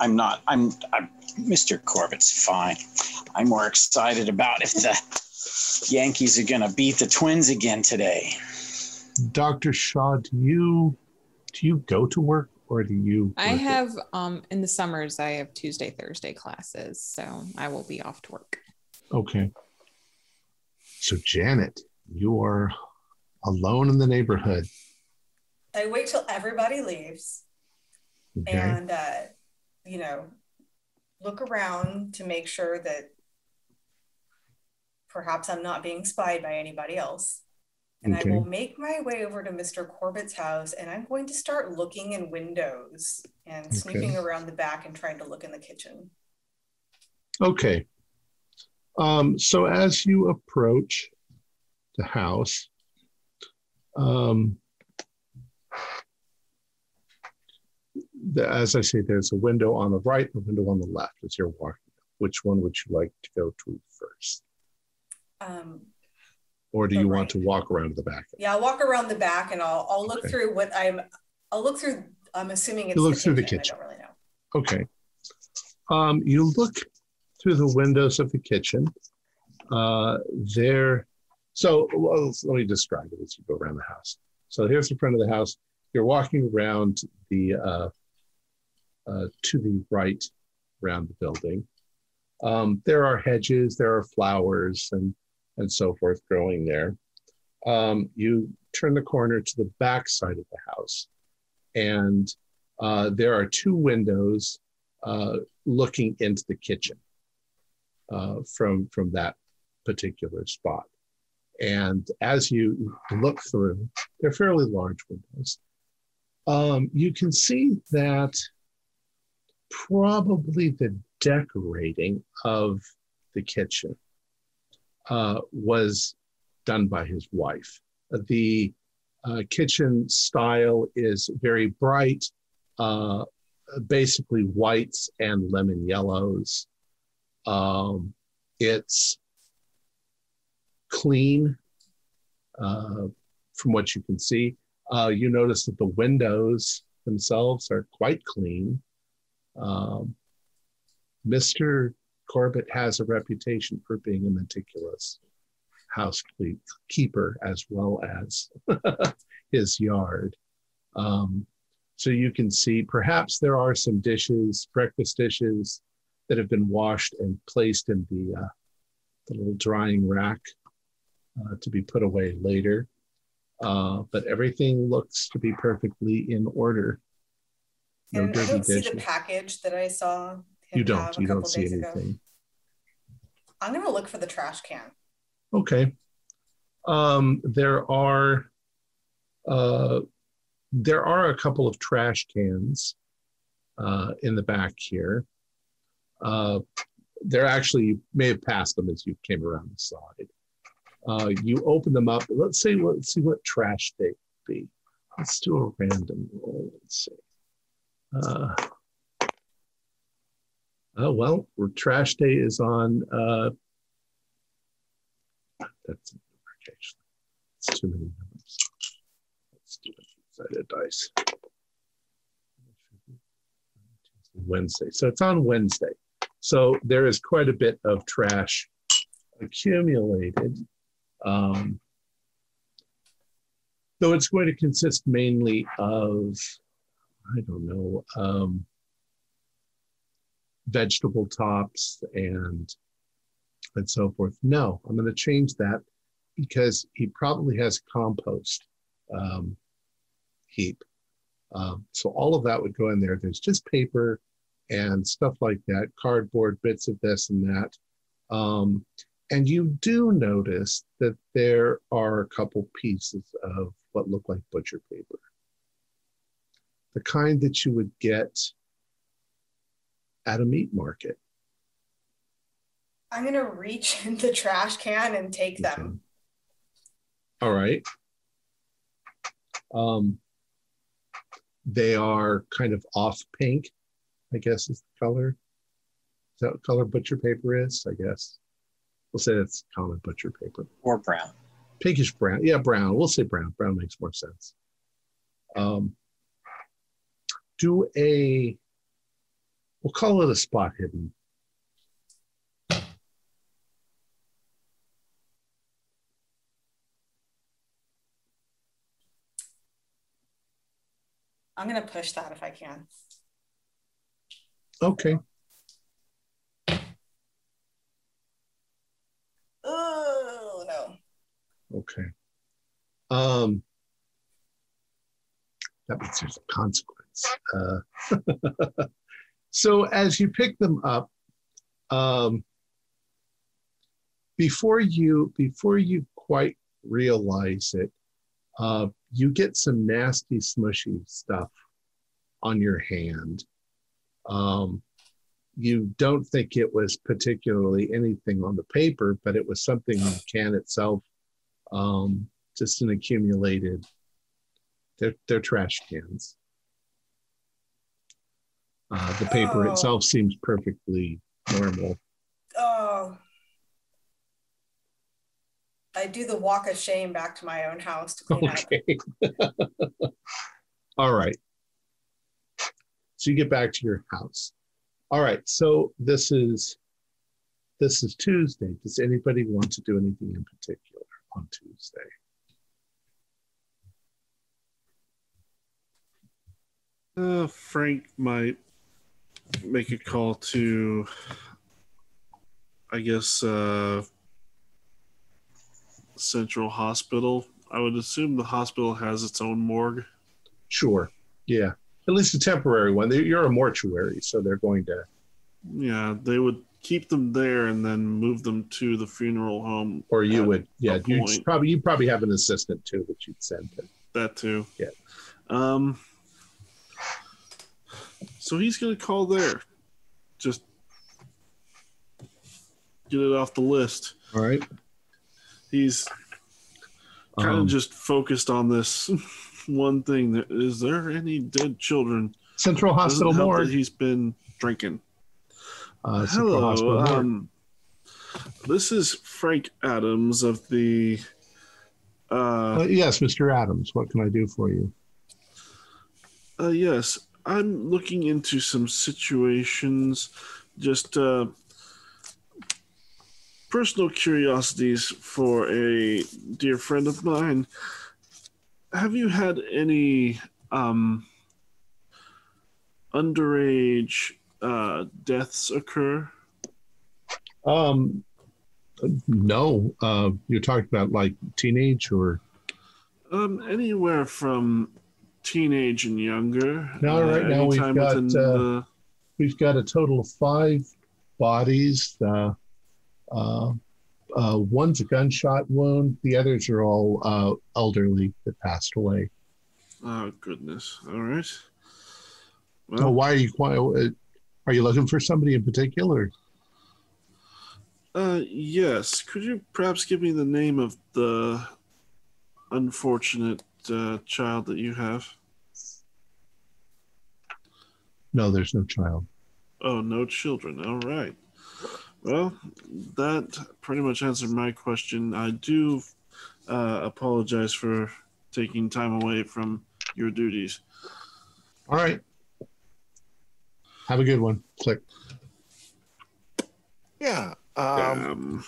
I'm not. I'm, I'm. Mr. Corbitt's fine. I'm more excited about if the Yankees are gonna beat the Twins again today. Dr. Shaw, do you do you go to work or do you? I work at- have um in the summers I have Tuesday Thursday classes, so I will be off to work. Okay. So Janet, you are alone in the neighborhood. I wait till everybody leaves Okay. and uh, you know, look around to make sure that perhaps I'm not being spied by anybody else. And Okay. I will make my way over to Mr. Corbitt's house and I'm going to start looking in windows and Okay. snooping around the back and trying to look in the kitchen. Okay. Um, so as you approach the house, um, the, as I say, there's a window on the right and a window on the left as you're walking. Which one would you like to go to first? Um, Or do you right. want to walk around the back? yeah, I'll walk around the back and I'll I'll look Okay. through what I'm I'll look through I'm assuming it's You look the through the kitchen. I don't really know. Okay. Um, you look through the windows of the kitchen. Uh, there. So well, let me describe it as you go around the house. So here's the front of the house. You're walking around the uh, uh, to the right around the building. Um, there are hedges, there are flowers, and and so forth growing there. Um, you turn the corner to the back side of the house, and uh, there are two windows uh, looking into the kitchen uh, from from that particular spot. And as you look through, they're fairly large windows. Um, you can see that probably the decorating of the kitchen uh, was done by his wife. The uh, kitchen style is very bright, uh, basically whites and lemon yellows. Um, it's clean uh, from what you can see. Uh, you notice that the windows themselves are quite clean. Um, Mr. Corbitt has a reputation for being a meticulous housekeeper as well as his yard. Um, so you can see perhaps there are some dishes, breakfast dishes, that have been washed and placed in the, uh, the little drying rack uh, to be put away later. Uh, but everything looks to be perfectly in order. No and I don't see the package that I saw. You don't. You don't see anything. Ago. I'm going to look for the trash can. Okay. Um, there are uh, there are a couple of trash cans uh, in the back here. Uh, they're actually you may have passed them as you came around the side. Uh, you open them up. Let's see. Let's see what trash they be. Let's do a random roll. Let's see. Uh, oh well, trash day is on. Uh, that's. It's too many numbers. Let's do a sided dice. Wednesday. So it's on Wednesday. So there is quite a bit of trash accumulated. Um, though it's going to consist mainly of, I don't know, um, vegetable tops and and so forth. No, I'm going to change that because he probably has compost um, heap. Um, so all of that would go in there. There's just paper and stuff like that, cardboard bits of this and that. Um, and you do notice that there are a couple pieces of what look like butcher paper. The kind that you would get at a meat market. I'm going to reach in the trash can and take them. All right. Um, they are kind of off pink, I guess is the color. Is that what color butcher paper is? I guess. We'll say that's common butcher paper. Or brown. Pinkish brown. Yeah, brown. We'll say brown. Brown makes more sense. Um, do a, we'll call it a spot hidden. I'm going to push that if I can. Okay. Oh, no. Okay. Um, that means there's a consequence. Uh, so as you pick them up, um, before you before you quite realize it, uh, you get some nasty, smushy stuff on your hand. Um, you don't think it was particularly anything on the paper, but it was something in the can itself, um, just an accumulated. They're, they're trash cans. Uh, the paper oh. itself seems perfectly normal. Oh, I do the walk of shame back to my own house to clean okay. up. All right. So you get back to your house. All right. So this is this is Tuesday. Does anybody want to do anything in particular on Tuesday? Uh, Frank might make a call to, I guess, uh, Central Hospital. I would assume the hospital has its own morgue. Sure. Yeah. At least a temporary one. You're a mortuary, so they're going to. Yeah, they would keep them there and then move them to the funeral home. Or you would, yeah, you probably you probably have an assistant too that you'd send to. That too. Yeah. Um. So he's gonna call there. Just get it off the list. All right. He's kind of Um, just focused on this one thing. Is there any dead children? Central Hospital Morgue. he's been drinking. Uh, Hello, um, this is Frank Adams of the. Uh, Uh, yes, Mr. Adams. What can I do for you? uh, yes, I'm looking into some situations, just uh, personal curiosities for a dear friend of mine. Have you had any um, underage uh, deaths occur? Um, no. Uh, you're talking about like teenage or Um, anywhere from teenage and younger. No, right now we've got, uh, the- we've got a total of five bodies. Uh, uh, uh, one's a gunshot wound. The others are all uh, elderly that passed away. oh goodness! All right. So why are you? Uh, are you looking for somebody in particular? uh, yes. Could you perhaps give me the name of the unfortunate uh, child that you have? No, there's no child. Oh, no children. All right. Well, that pretty much answered my question. I do uh, apologize for taking time away from your duties. All right. Have a good one. Click. Yeah. Um, Um,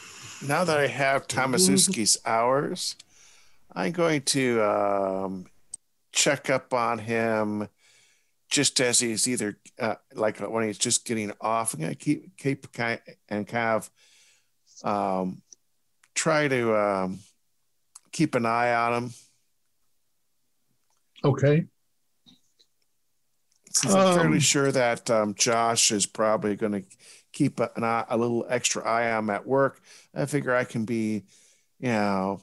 now that I have Tomaszewski's hours, I'm going to um, check up on him just as he's either uh, like when he's just getting off. I'm going to keep keep and kind of um, try to um, keep an eye on him. Okay. Since I'm fairly Um, sure that um, Josh is probably going to keep an eye, a little extra eye on him at work, I figure I can be, you know,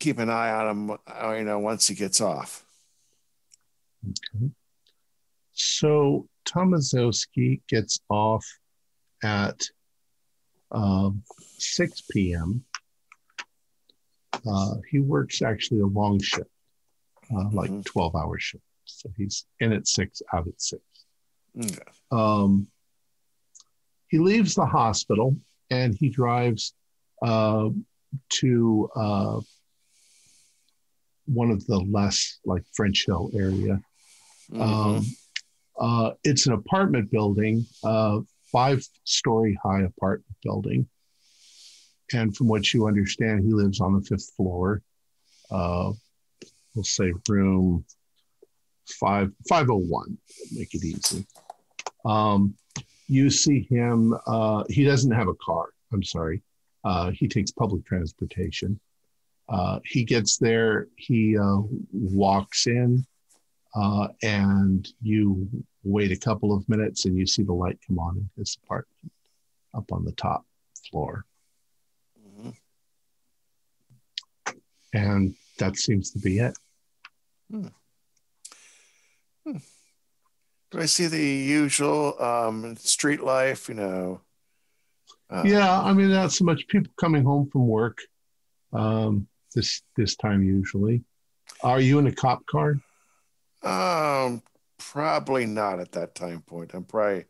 keep an eye on him, uh, you know, once he gets off. Okay. So Tomaszewski gets off at um, 6 p.m. Uh, he works actually a long shift, uh, like Mhm. 12 hour shift. So he's in at 6, out at 6. Okay. Um, he leaves the hospital and he drives uh, to uh, one of the less like French Hill area. Mhm. Um, uh, it's an apartment building, uh, five story high apartment building. And from what you understand, he lives on the fifth floor. Uh, we'll say room five, 501, make it easy. Um, you see him, uh, he doesn't have a car. I'm sorry. Uh, he takes public transportation. Uh, he gets there, he uh, walks in, uh, and you wait a couple of minutes and you see the light come on in his apartment up on the top floor. Mhm. And that seems to be it. Do I see the usual um, street life, you know? Uh, yeah, I mean, not so much people coming home from work um, this this time usually. Are you in a cop car? Um, probably not at that time point. I'm probably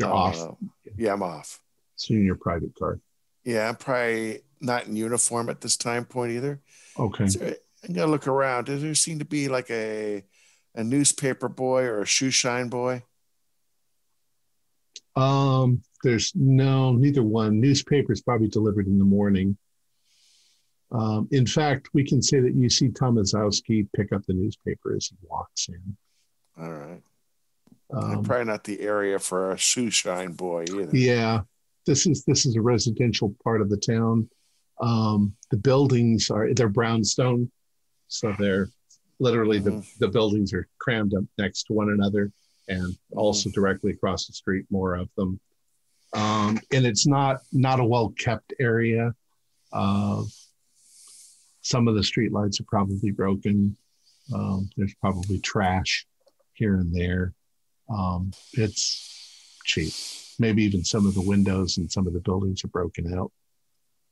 You're uh, off. Yeah, I'm off. So you're in your private car. Yeah, I'm probably not in uniform at this time point either. Okay. Is there- I'm gonna look around. Does there seem to be like a a newspaper boy or a shoe shine boy? Um, there's no neither one. Newspapers probably delivered in the morning. Um, in fact, we can say that you see Tomaszewski pick up the newspaper as he walks in. All right. Um, probably not the area for a shoe shine boy either. yeah, this is this is a residential part of the town. Um, the buildings are they're brownstone, so they're literally the, Mhm. the buildings are crammed up next to one another, and also directly across the street, more of them. Um, and it's not not a well kept area. Uh, some of the street lights are probably broken. Um, there's probably trash here and there. Um, it's cheap. maybe even some of the windows and some of the buildings are broken out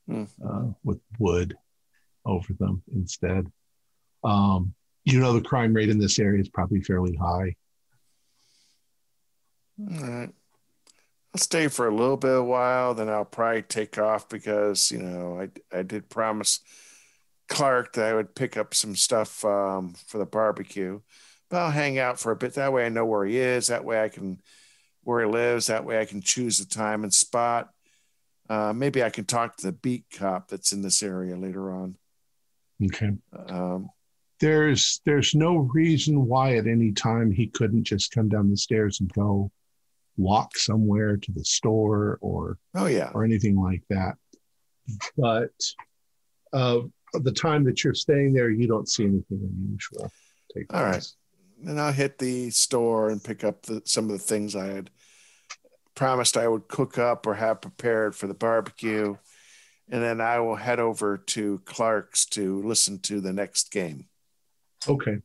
mm. uh, with wood over them instead. Um, you know, the crime rate in this area is probably fairly high. All right. I'll stay for a little bit of a while, then I'll probably take off because, you know, I, I did promise Clark that I would pick up some stuff um, for the barbecue. But I'll hang out for a bit. That way I know where he is. That way I can, where he lives. That way I can choose the time and spot. Uh, maybe I can talk to the beat cop that's in this area later on. Okay. Um, there's there's no reason why at any time he couldn't just come down the stairs and go walk somewhere to the store or oh yeah or anything like that. But uh, the time that you're staying there, you don't see anything unusual. Take All right, then I'll hit the store and pick up the, some of the things I had promised I would cook up or have prepared for the barbecue. And then I will head over to Clark's to listen to the next game. Okay.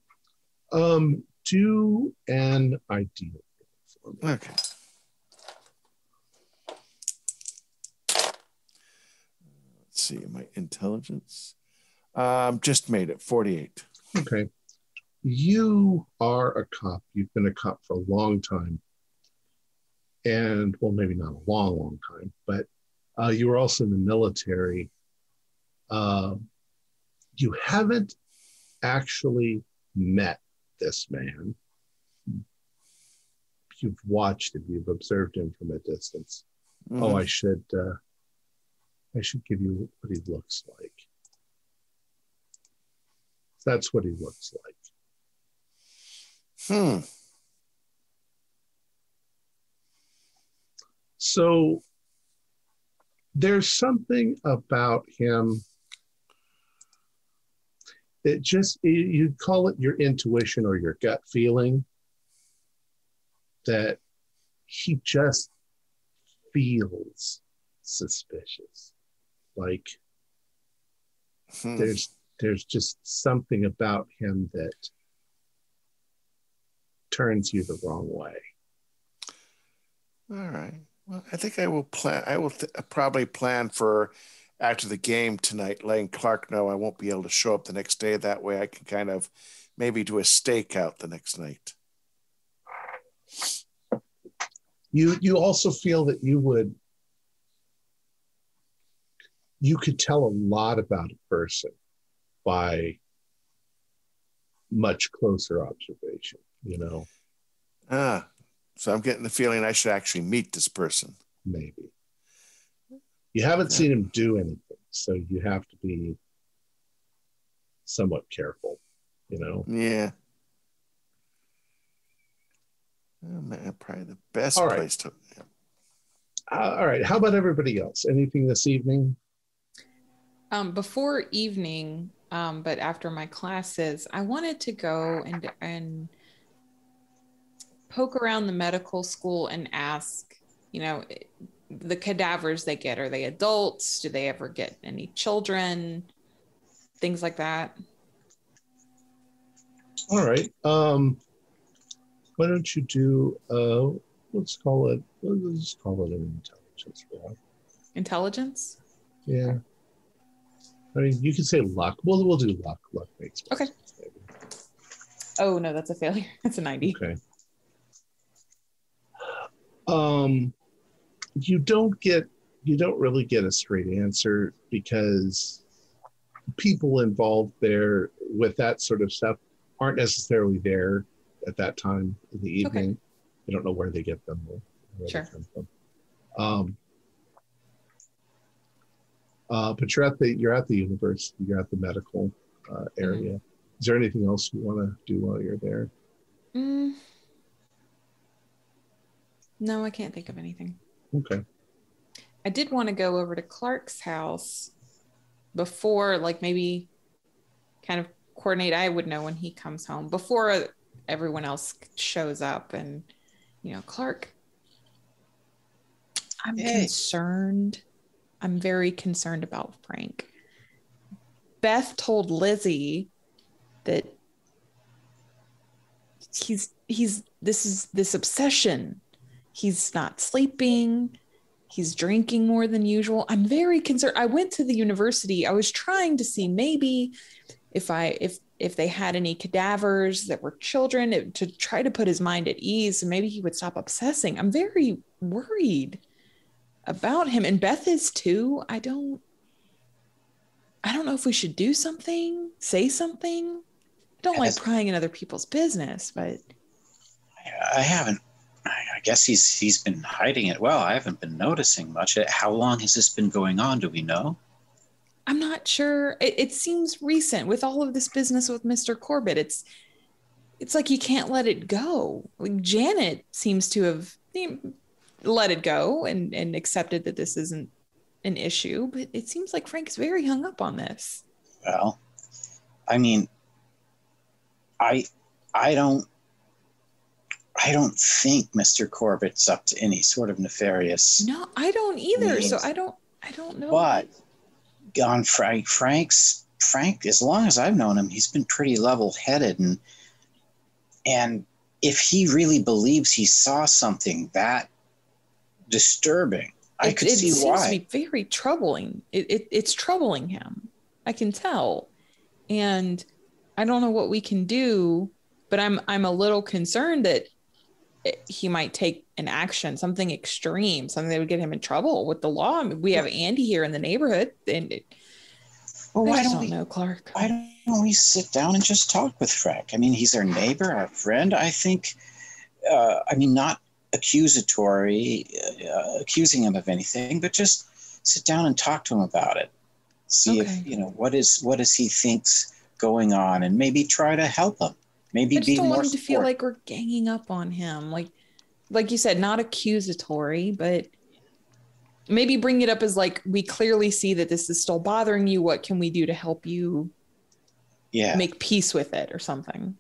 Um, do an idea. Okay. Let's see, my intelligence. Um, just made it 48. Okay. You are a cop. You've been a cop for a long time and well, maybe not a long, long time, but uh, you were also in the military. Uh, you haven't actually met this man. You've watched him. You've observed him from a distance. Mm-hmm. Oh, I should. Uh, I should give you what he looks like. That's what he looks like. Hmm. So there's something about him that just you'd call it your intuition or your gut feeling that he just feels suspicious like hmm. there's there's just something about him that turns you the wrong way all right well, I think I will plan. I will th- probably plan for after the game tonight, letting Clark know I won't be able to show up the next day. That way, I can kind of maybe do a stakeout the next night. You you also feel that you would you could tell a lot about a person by much closer observation. You know. Ah, so I'm getting the feeling I should actually meet this person. Maybe. You haven't yeah. seen him do anything, so you have to be somewhat careful, you know? Yeah. Oh, man, probably the best all place right. to. Yeah. Uh, all right. How about everybody else? Anything this evening? Um, before evening, um, but after my classes, I wanted to go and and poke around the medical school and ask, you know, the cadavers they get, are they adults? Do they ever get any children? Things like that. All right. Um, why don't you do, uh, let's call it, let's call it an intelligence roll. Intelligence? Yeah. I mean, you can say luck. Well, we'll do luck. Luck makes Okay. Oh, no, that's a failure. That's a 90. Okay um, you don't get you don't really get a straight answer because people involved there with that sort of stuff aren't necessarily there at that time in the evening. Okay. I don't know where they get them. sure. They from. Um, uh, but you're at the you're at the university. You're at the medical uh, area. Mm-hmm. Is there anything else you want to do while you're there? Mm. No, I can't think of anything. Okay. I did want to go over to Clark's house before, like maybe kind of coordinate. I would know when he comes home before everyone else shows up. And, you know, Clark, I'm hey. concerned. I'm very concerned about Frank. Beth told Lizzie that he's he's this is this obsession he's not sleeping. He's drinking more than usual. I'm very concerned. I went to the university. I was trying to see maybe if I if if they had any cadavers that were children to try to put his mind at ease and maybe he would stop obsessing. I'm very worried about him and Beth is too. I don't I don't know if we should do something, say something. I don't like prying in other people's business, but I haven't. I guess he's he's been hiding it well. I haven't been noticing much. Uh, how long has this been going on? Do we know? I'm not sure. It, it seems recent with all of this business with Mr. Corbitt. It's it's like you can't let it go. Like Janet seems to have let it go and and accepted that this isn't an issue, but it seems like Frank's very hung up on this. Well, I mean, I I don't I don't think Mr. Corbitt's up to any sort of nefarious. No, I don't either. Means. So I don't I don't know. But on Frank Frank's Frank, as long as I've known him, he's been pretty level headed and and if he really believes he saw something that disturbing, I could it see seems why. To be very troubling. It, it, it's troubling him. I can tell, and I don't know what we can do. But I'm I'm a little concerned that he might take an action, something extreme, something that would get him in trouble with the law. I mean, we have Andy here in the neighborhood, and it, well, why don't, don't we know, Clark? Why don't we sit down and just talk with Frank? I mean, he's our neighbor, our friend. I think. Uh, I mean, not accusatory, uh, accusing him of anything, but just sit down and talk to him about it. See okay. if you know what is what is he thinks going on, and maybe try to help him. Maybe I just be don't more want him to feel like we're ganging up on him. Like, like you said, not accusatory, but maybe bring it up as like we clearly see that this is still bothering you. What can we do to help you? Yeah, make peace with it or something.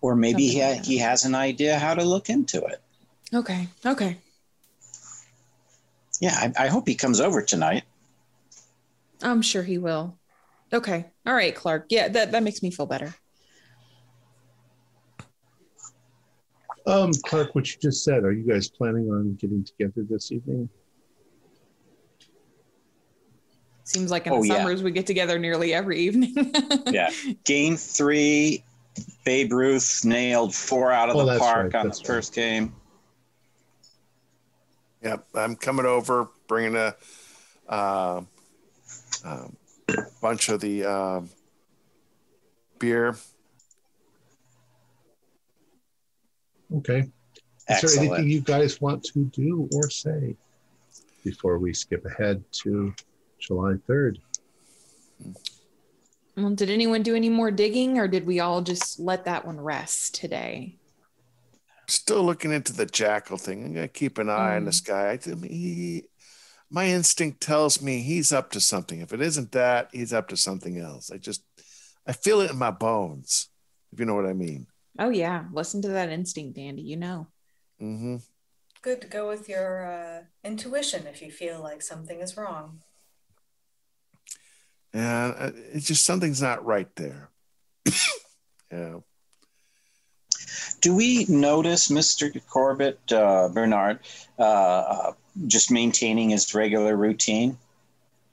Or maybe he, ha- he has an idea how to look into it. Okay. Okay. Yeah, I, I hope he comes over tonight. I'm sure he will. Okay. All right, Clark. Yeah, that, that makes me feel better. Um, Clark, what you just said, are you guys planning on getting together this evening? Seems like in oh, the summers yeah. we get together nearly every evening. yeah. Game three, Babe Ruth nailed four out of oh, the park right. on that's the first game. Yep, I'm coming over, bringing a uh, uh, bunch of the uh, beer. Okay. Excellent. Is there anything you guys want to do or say before we skip ahead to July 3rd? Well, did anyone do any more digging or did we all just let that one rest today? Still looking into the jackal thing. I'm gonna keep an eye mm. on this guy. I mean, he, my instinct tells me he's up to something. If it isn't that, he's up to something else. I just, I feel it in my bones. If you know what I mean. Oh yeah, listen to that instinct, Andy. You know. Mm-hmm. Good to go with your uh, intuition if you feel like something is wrong. And uh, it's just something's not right there. yeah. Do we notice Mr. Corbitt, uh, Bernard, uh, uh, just maintaining his regular routine?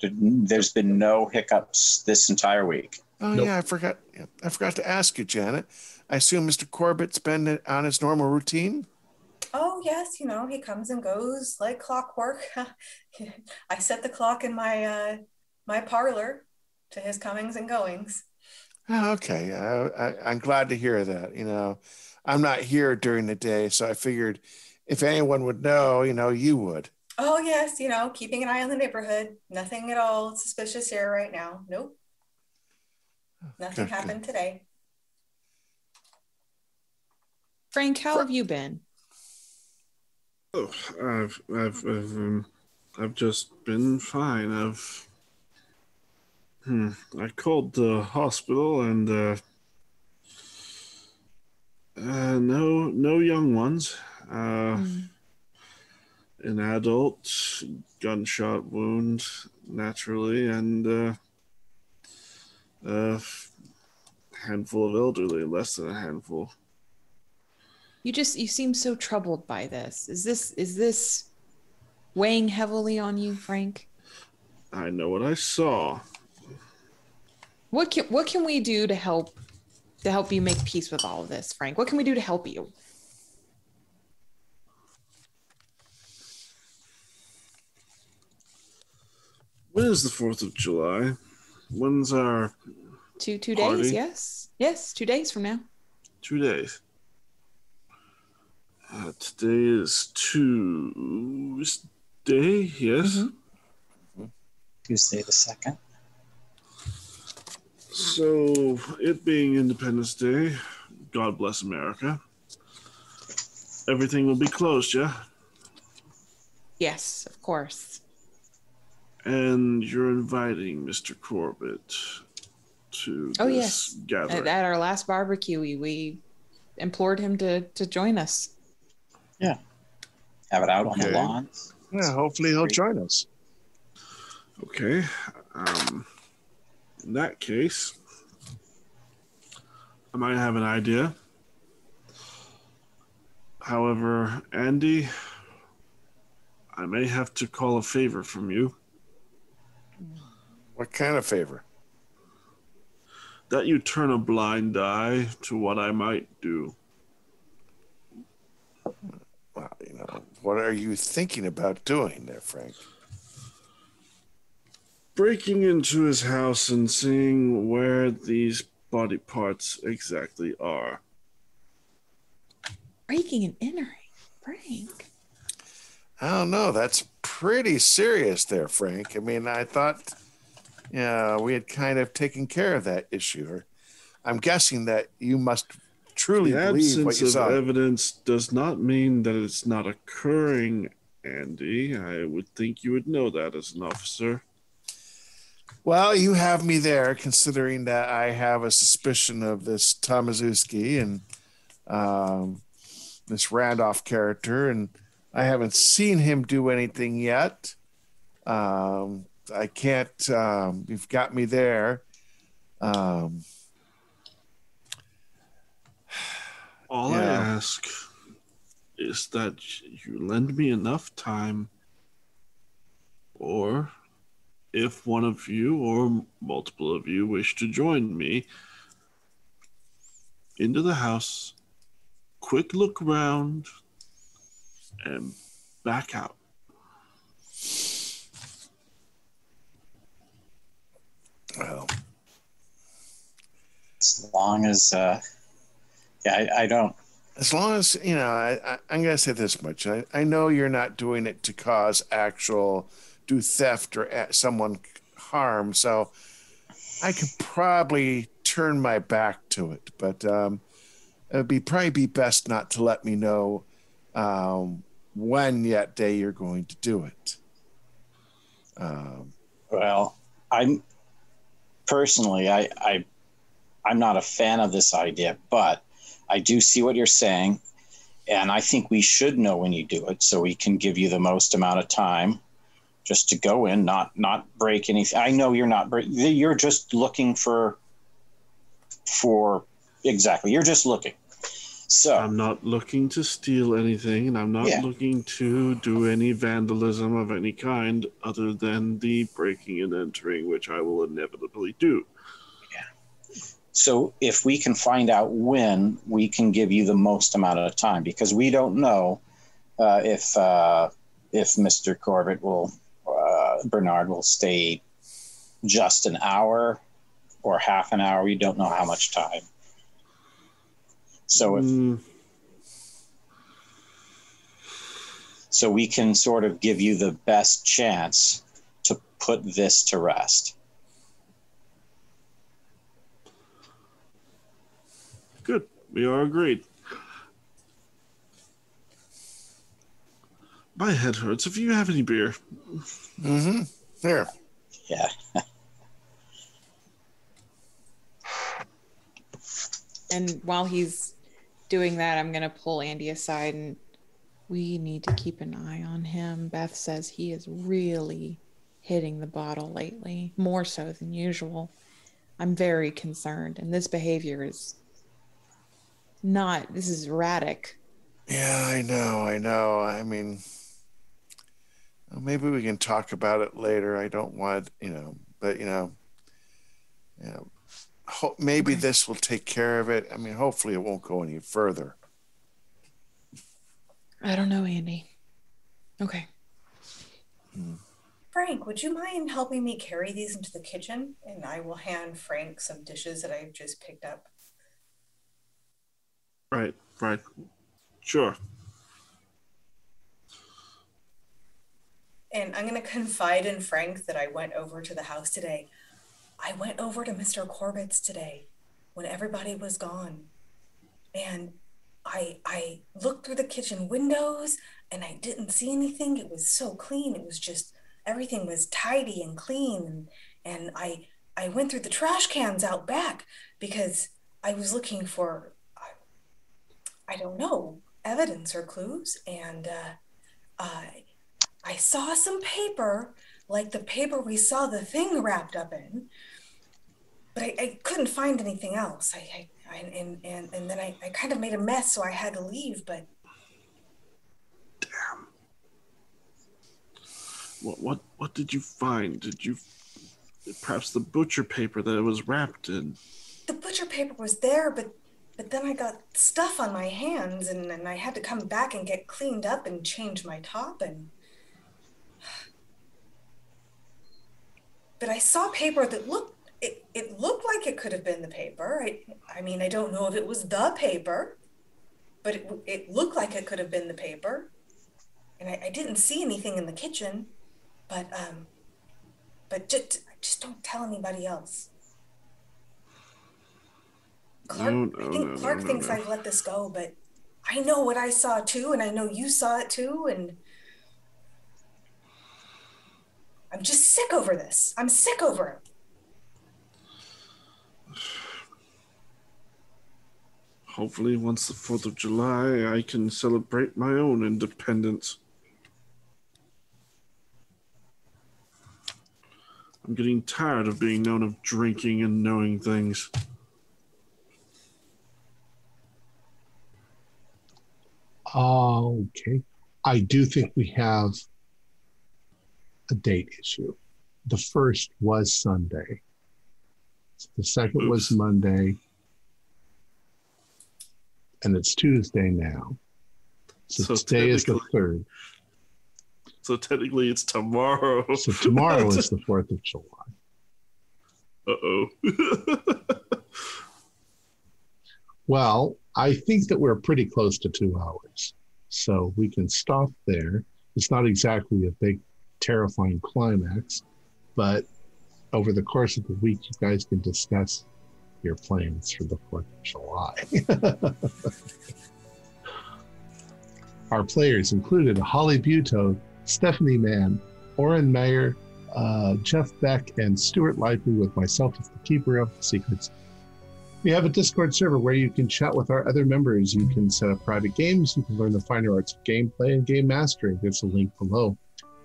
There's been no hiccups this entire week. Oh nope. yeah, I forgot. I forgot to ask you, Janet. I assume Mr. Corbitt's been on his normal routine. Oh yes, you know he comes and goes like clockwork. I set the clock in my uh, my parlor to his comings and goings. Oh, okay, I, I'm glad to hear that. You know, I'm not here during the day, so I figured if anyone would know, you know, you would. Oh yes, you know, keeping an eye on the neighborhood. Nothing at all suspicious here right now. Nope. Nothing okay. happened today. Frank, how have you been? Oh, I've I've I've, um, I've just been fine. I've hmm, I called the hospital and uh, uh, no, no young ones. Uh, mm. An adult gunshot wound naturally, and uh, a handful of elderly, less than a handful. You just you seem so troubled by this. Is this is this weighing heavily on you, Frank? I know what I saw. What can what can we do to help to help you make peace with all of this, Frank? What can we do to help you? When is the Fourth of July? When's our two two party? days? Yes, yes, two days from now. Two days. Uh, today is Tuesday. Yes. Mm-hmm. Tuesday the second. So, it being Independence Day, God bless America. Everything will be closed, yeah. Yes, of course. And you're inviting Mr. Corbitt to Oh, this yes. gathering. At, at our last barbecue, we, we implored him to to join us. Yeah. Have it out on the Okay. lawns. Yeah, hopefully he'll join us. Okay. Um, in that case, I might have an idea. However, Andy, I may have to call a favor from you What kind of favor? that you turn a blind eye to what I might do. Well, you know, what are you thinking about doing there, Frank? Breaking into his house and seeing where these body parts exactly are. Breaking and entering, Frank. I don't know. That's pretty serious there, Frank. I mean, I thought, yeah, we had kind of taken care of that issue. Or I'm guessing that you must truly The believe what absence you of saw. evidence does not mean that it's not occurring, Andy. I would think you would know that as an officer. Well, you have me there, considering that I have a suspicion of this Tomaszewski and um, this Randolph character, and I haven't seen him do anything yet. Um, I can't. Um, you've got me there. Um, All I Yeah. ask is that you lend me enough time, or if one of you or multiple of you wish to join me into the house, quick look round, and back out. well, As long as, uh, yeah, I, I don't. as long as you know, I, I, I'm going to say this much: I, I know you're not doing it to cause actual do theft or someone harm, so I could probably turn my back to it. But um, it would be probably be best not to let me know um, when yet day you're going to do it. Um, Well, I'm personally, I, I, I'm not a fan of this idea, but I do see what you're saying, and I think we should know when you do it, so we can give you the most amount of time, just to go in, not not break anything. I know you're not break. You're just looking for, for exactly. You're just looking. So I'm not looking to steal anything, and I'm not Yeah. looking to do any vandalism of any kind other than the breaking and entering, which I will inevitably do. So if we can find out when, we can give you the most amount of time because we don't know uh, if uh, if Mr. Corbitt will uh, Bernard will stay just an hour or half an hour. We don't know how much time. So if Mm, so, we can sort of give you the best chance to put this to rest. good. We are agreed. My head hurts. If you have any beer, mm-hmm. There. Yeah. And while he's doing that, I'm going to pull Andy aside and we need to keep an eye on him. Beth says he is really hitting the bottle lately, more so than usual. I'm very concerned, and this behavior is not, this is erratic. Yeah, I know, I know. I mean, maybe we can talk about it later. I don't want, you know, but you know, you know, ho- maybe this will take care of it. I mean, hopefully it won't go any further. I don't know, Andy. Okay. Hmm. Frank, would you mind helping me carry these into the kitchen? And I will hand Frank some dishes that I've just picked up. Right, right. Sure. And I'm going to confide in Frank that I went over to the house today. I went over to Mr. Corbitt's today when everybody was gone. And I I looked through the kitchen windows and I didn't see anything. It was so clean. It was just everything was tidy and clean and, and I I went through the trash cans out back because I was looking for I don't know evidence or clues and uh, I I saw some paper like the paper we saw the thing wrapped up in but I, I couldn't find anything else I, I, I and, and and then I, I kind of made a mess so I had to leave but damn what what what did you find? Did you perhaps the butcher paper that it was wrapped in? The butcher paper was there, but but then I got stuff on my hands and, and I had to come back and get cleaned up and change my top and but I saw paper that looked it, it looked like it could have been the paper. I, I mean, I don't know if it was the paper, but it, it looked like it could have been the paper. And I, I didn't see anything in the kitchen. But um, but just just don't tell anybody else. Clark, no, no, I think no, Clark thinks I've let this go, but I know what I saw too, and I know you saw it too, and I'm just sick over this. I'm sick over it. Hopefully, once the 4th of July, I can celebrate my own independence. I'm getting tired of being known of drinking and knowing things. Ah, okay. I do think we have a date issue. The first was Sunday. The second Oops. was Monday. And it's Tuesday now. So, so today is the third. So technically, it's tomorrow. So tomorrow is the Fourth of July. Uh oh. well, I think that we're pretty close to two hours, so we can stop there. It's not exactly a big, terrifying climax, but over the course of the week, you guys can discuss your plans for the Fourth of July. Our players included Holly Buto, Stephanie Mann, Oren Mayer, uh, Jeff Beck, and Stuart Lively, with myself as the keeper of the secrets. We have a Discord server where you can chat with our other members. You can set up private games. You can learn the finer arts of gameplay and game mastering. There's a link below.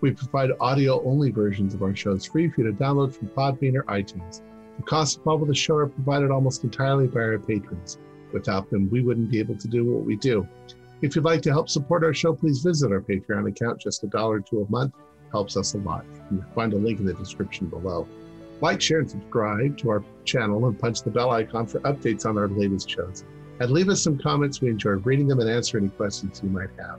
We provide audio only versions of our shows free for you to download from Podbean or iTunes. The costs involved with the show are provided almost entirely by our patrons. Without them, we wouldn't be able to do what we do. If you'd like to help support our show, please visit our Patreon account. Just a dollar to a month helps us a lot. You can find a link in the description below. Like, share, and subscribe to our channel and punch the bell icon for updates on our latest shows. And leave us some comments. We enjoy reading them and answer any questions you might have.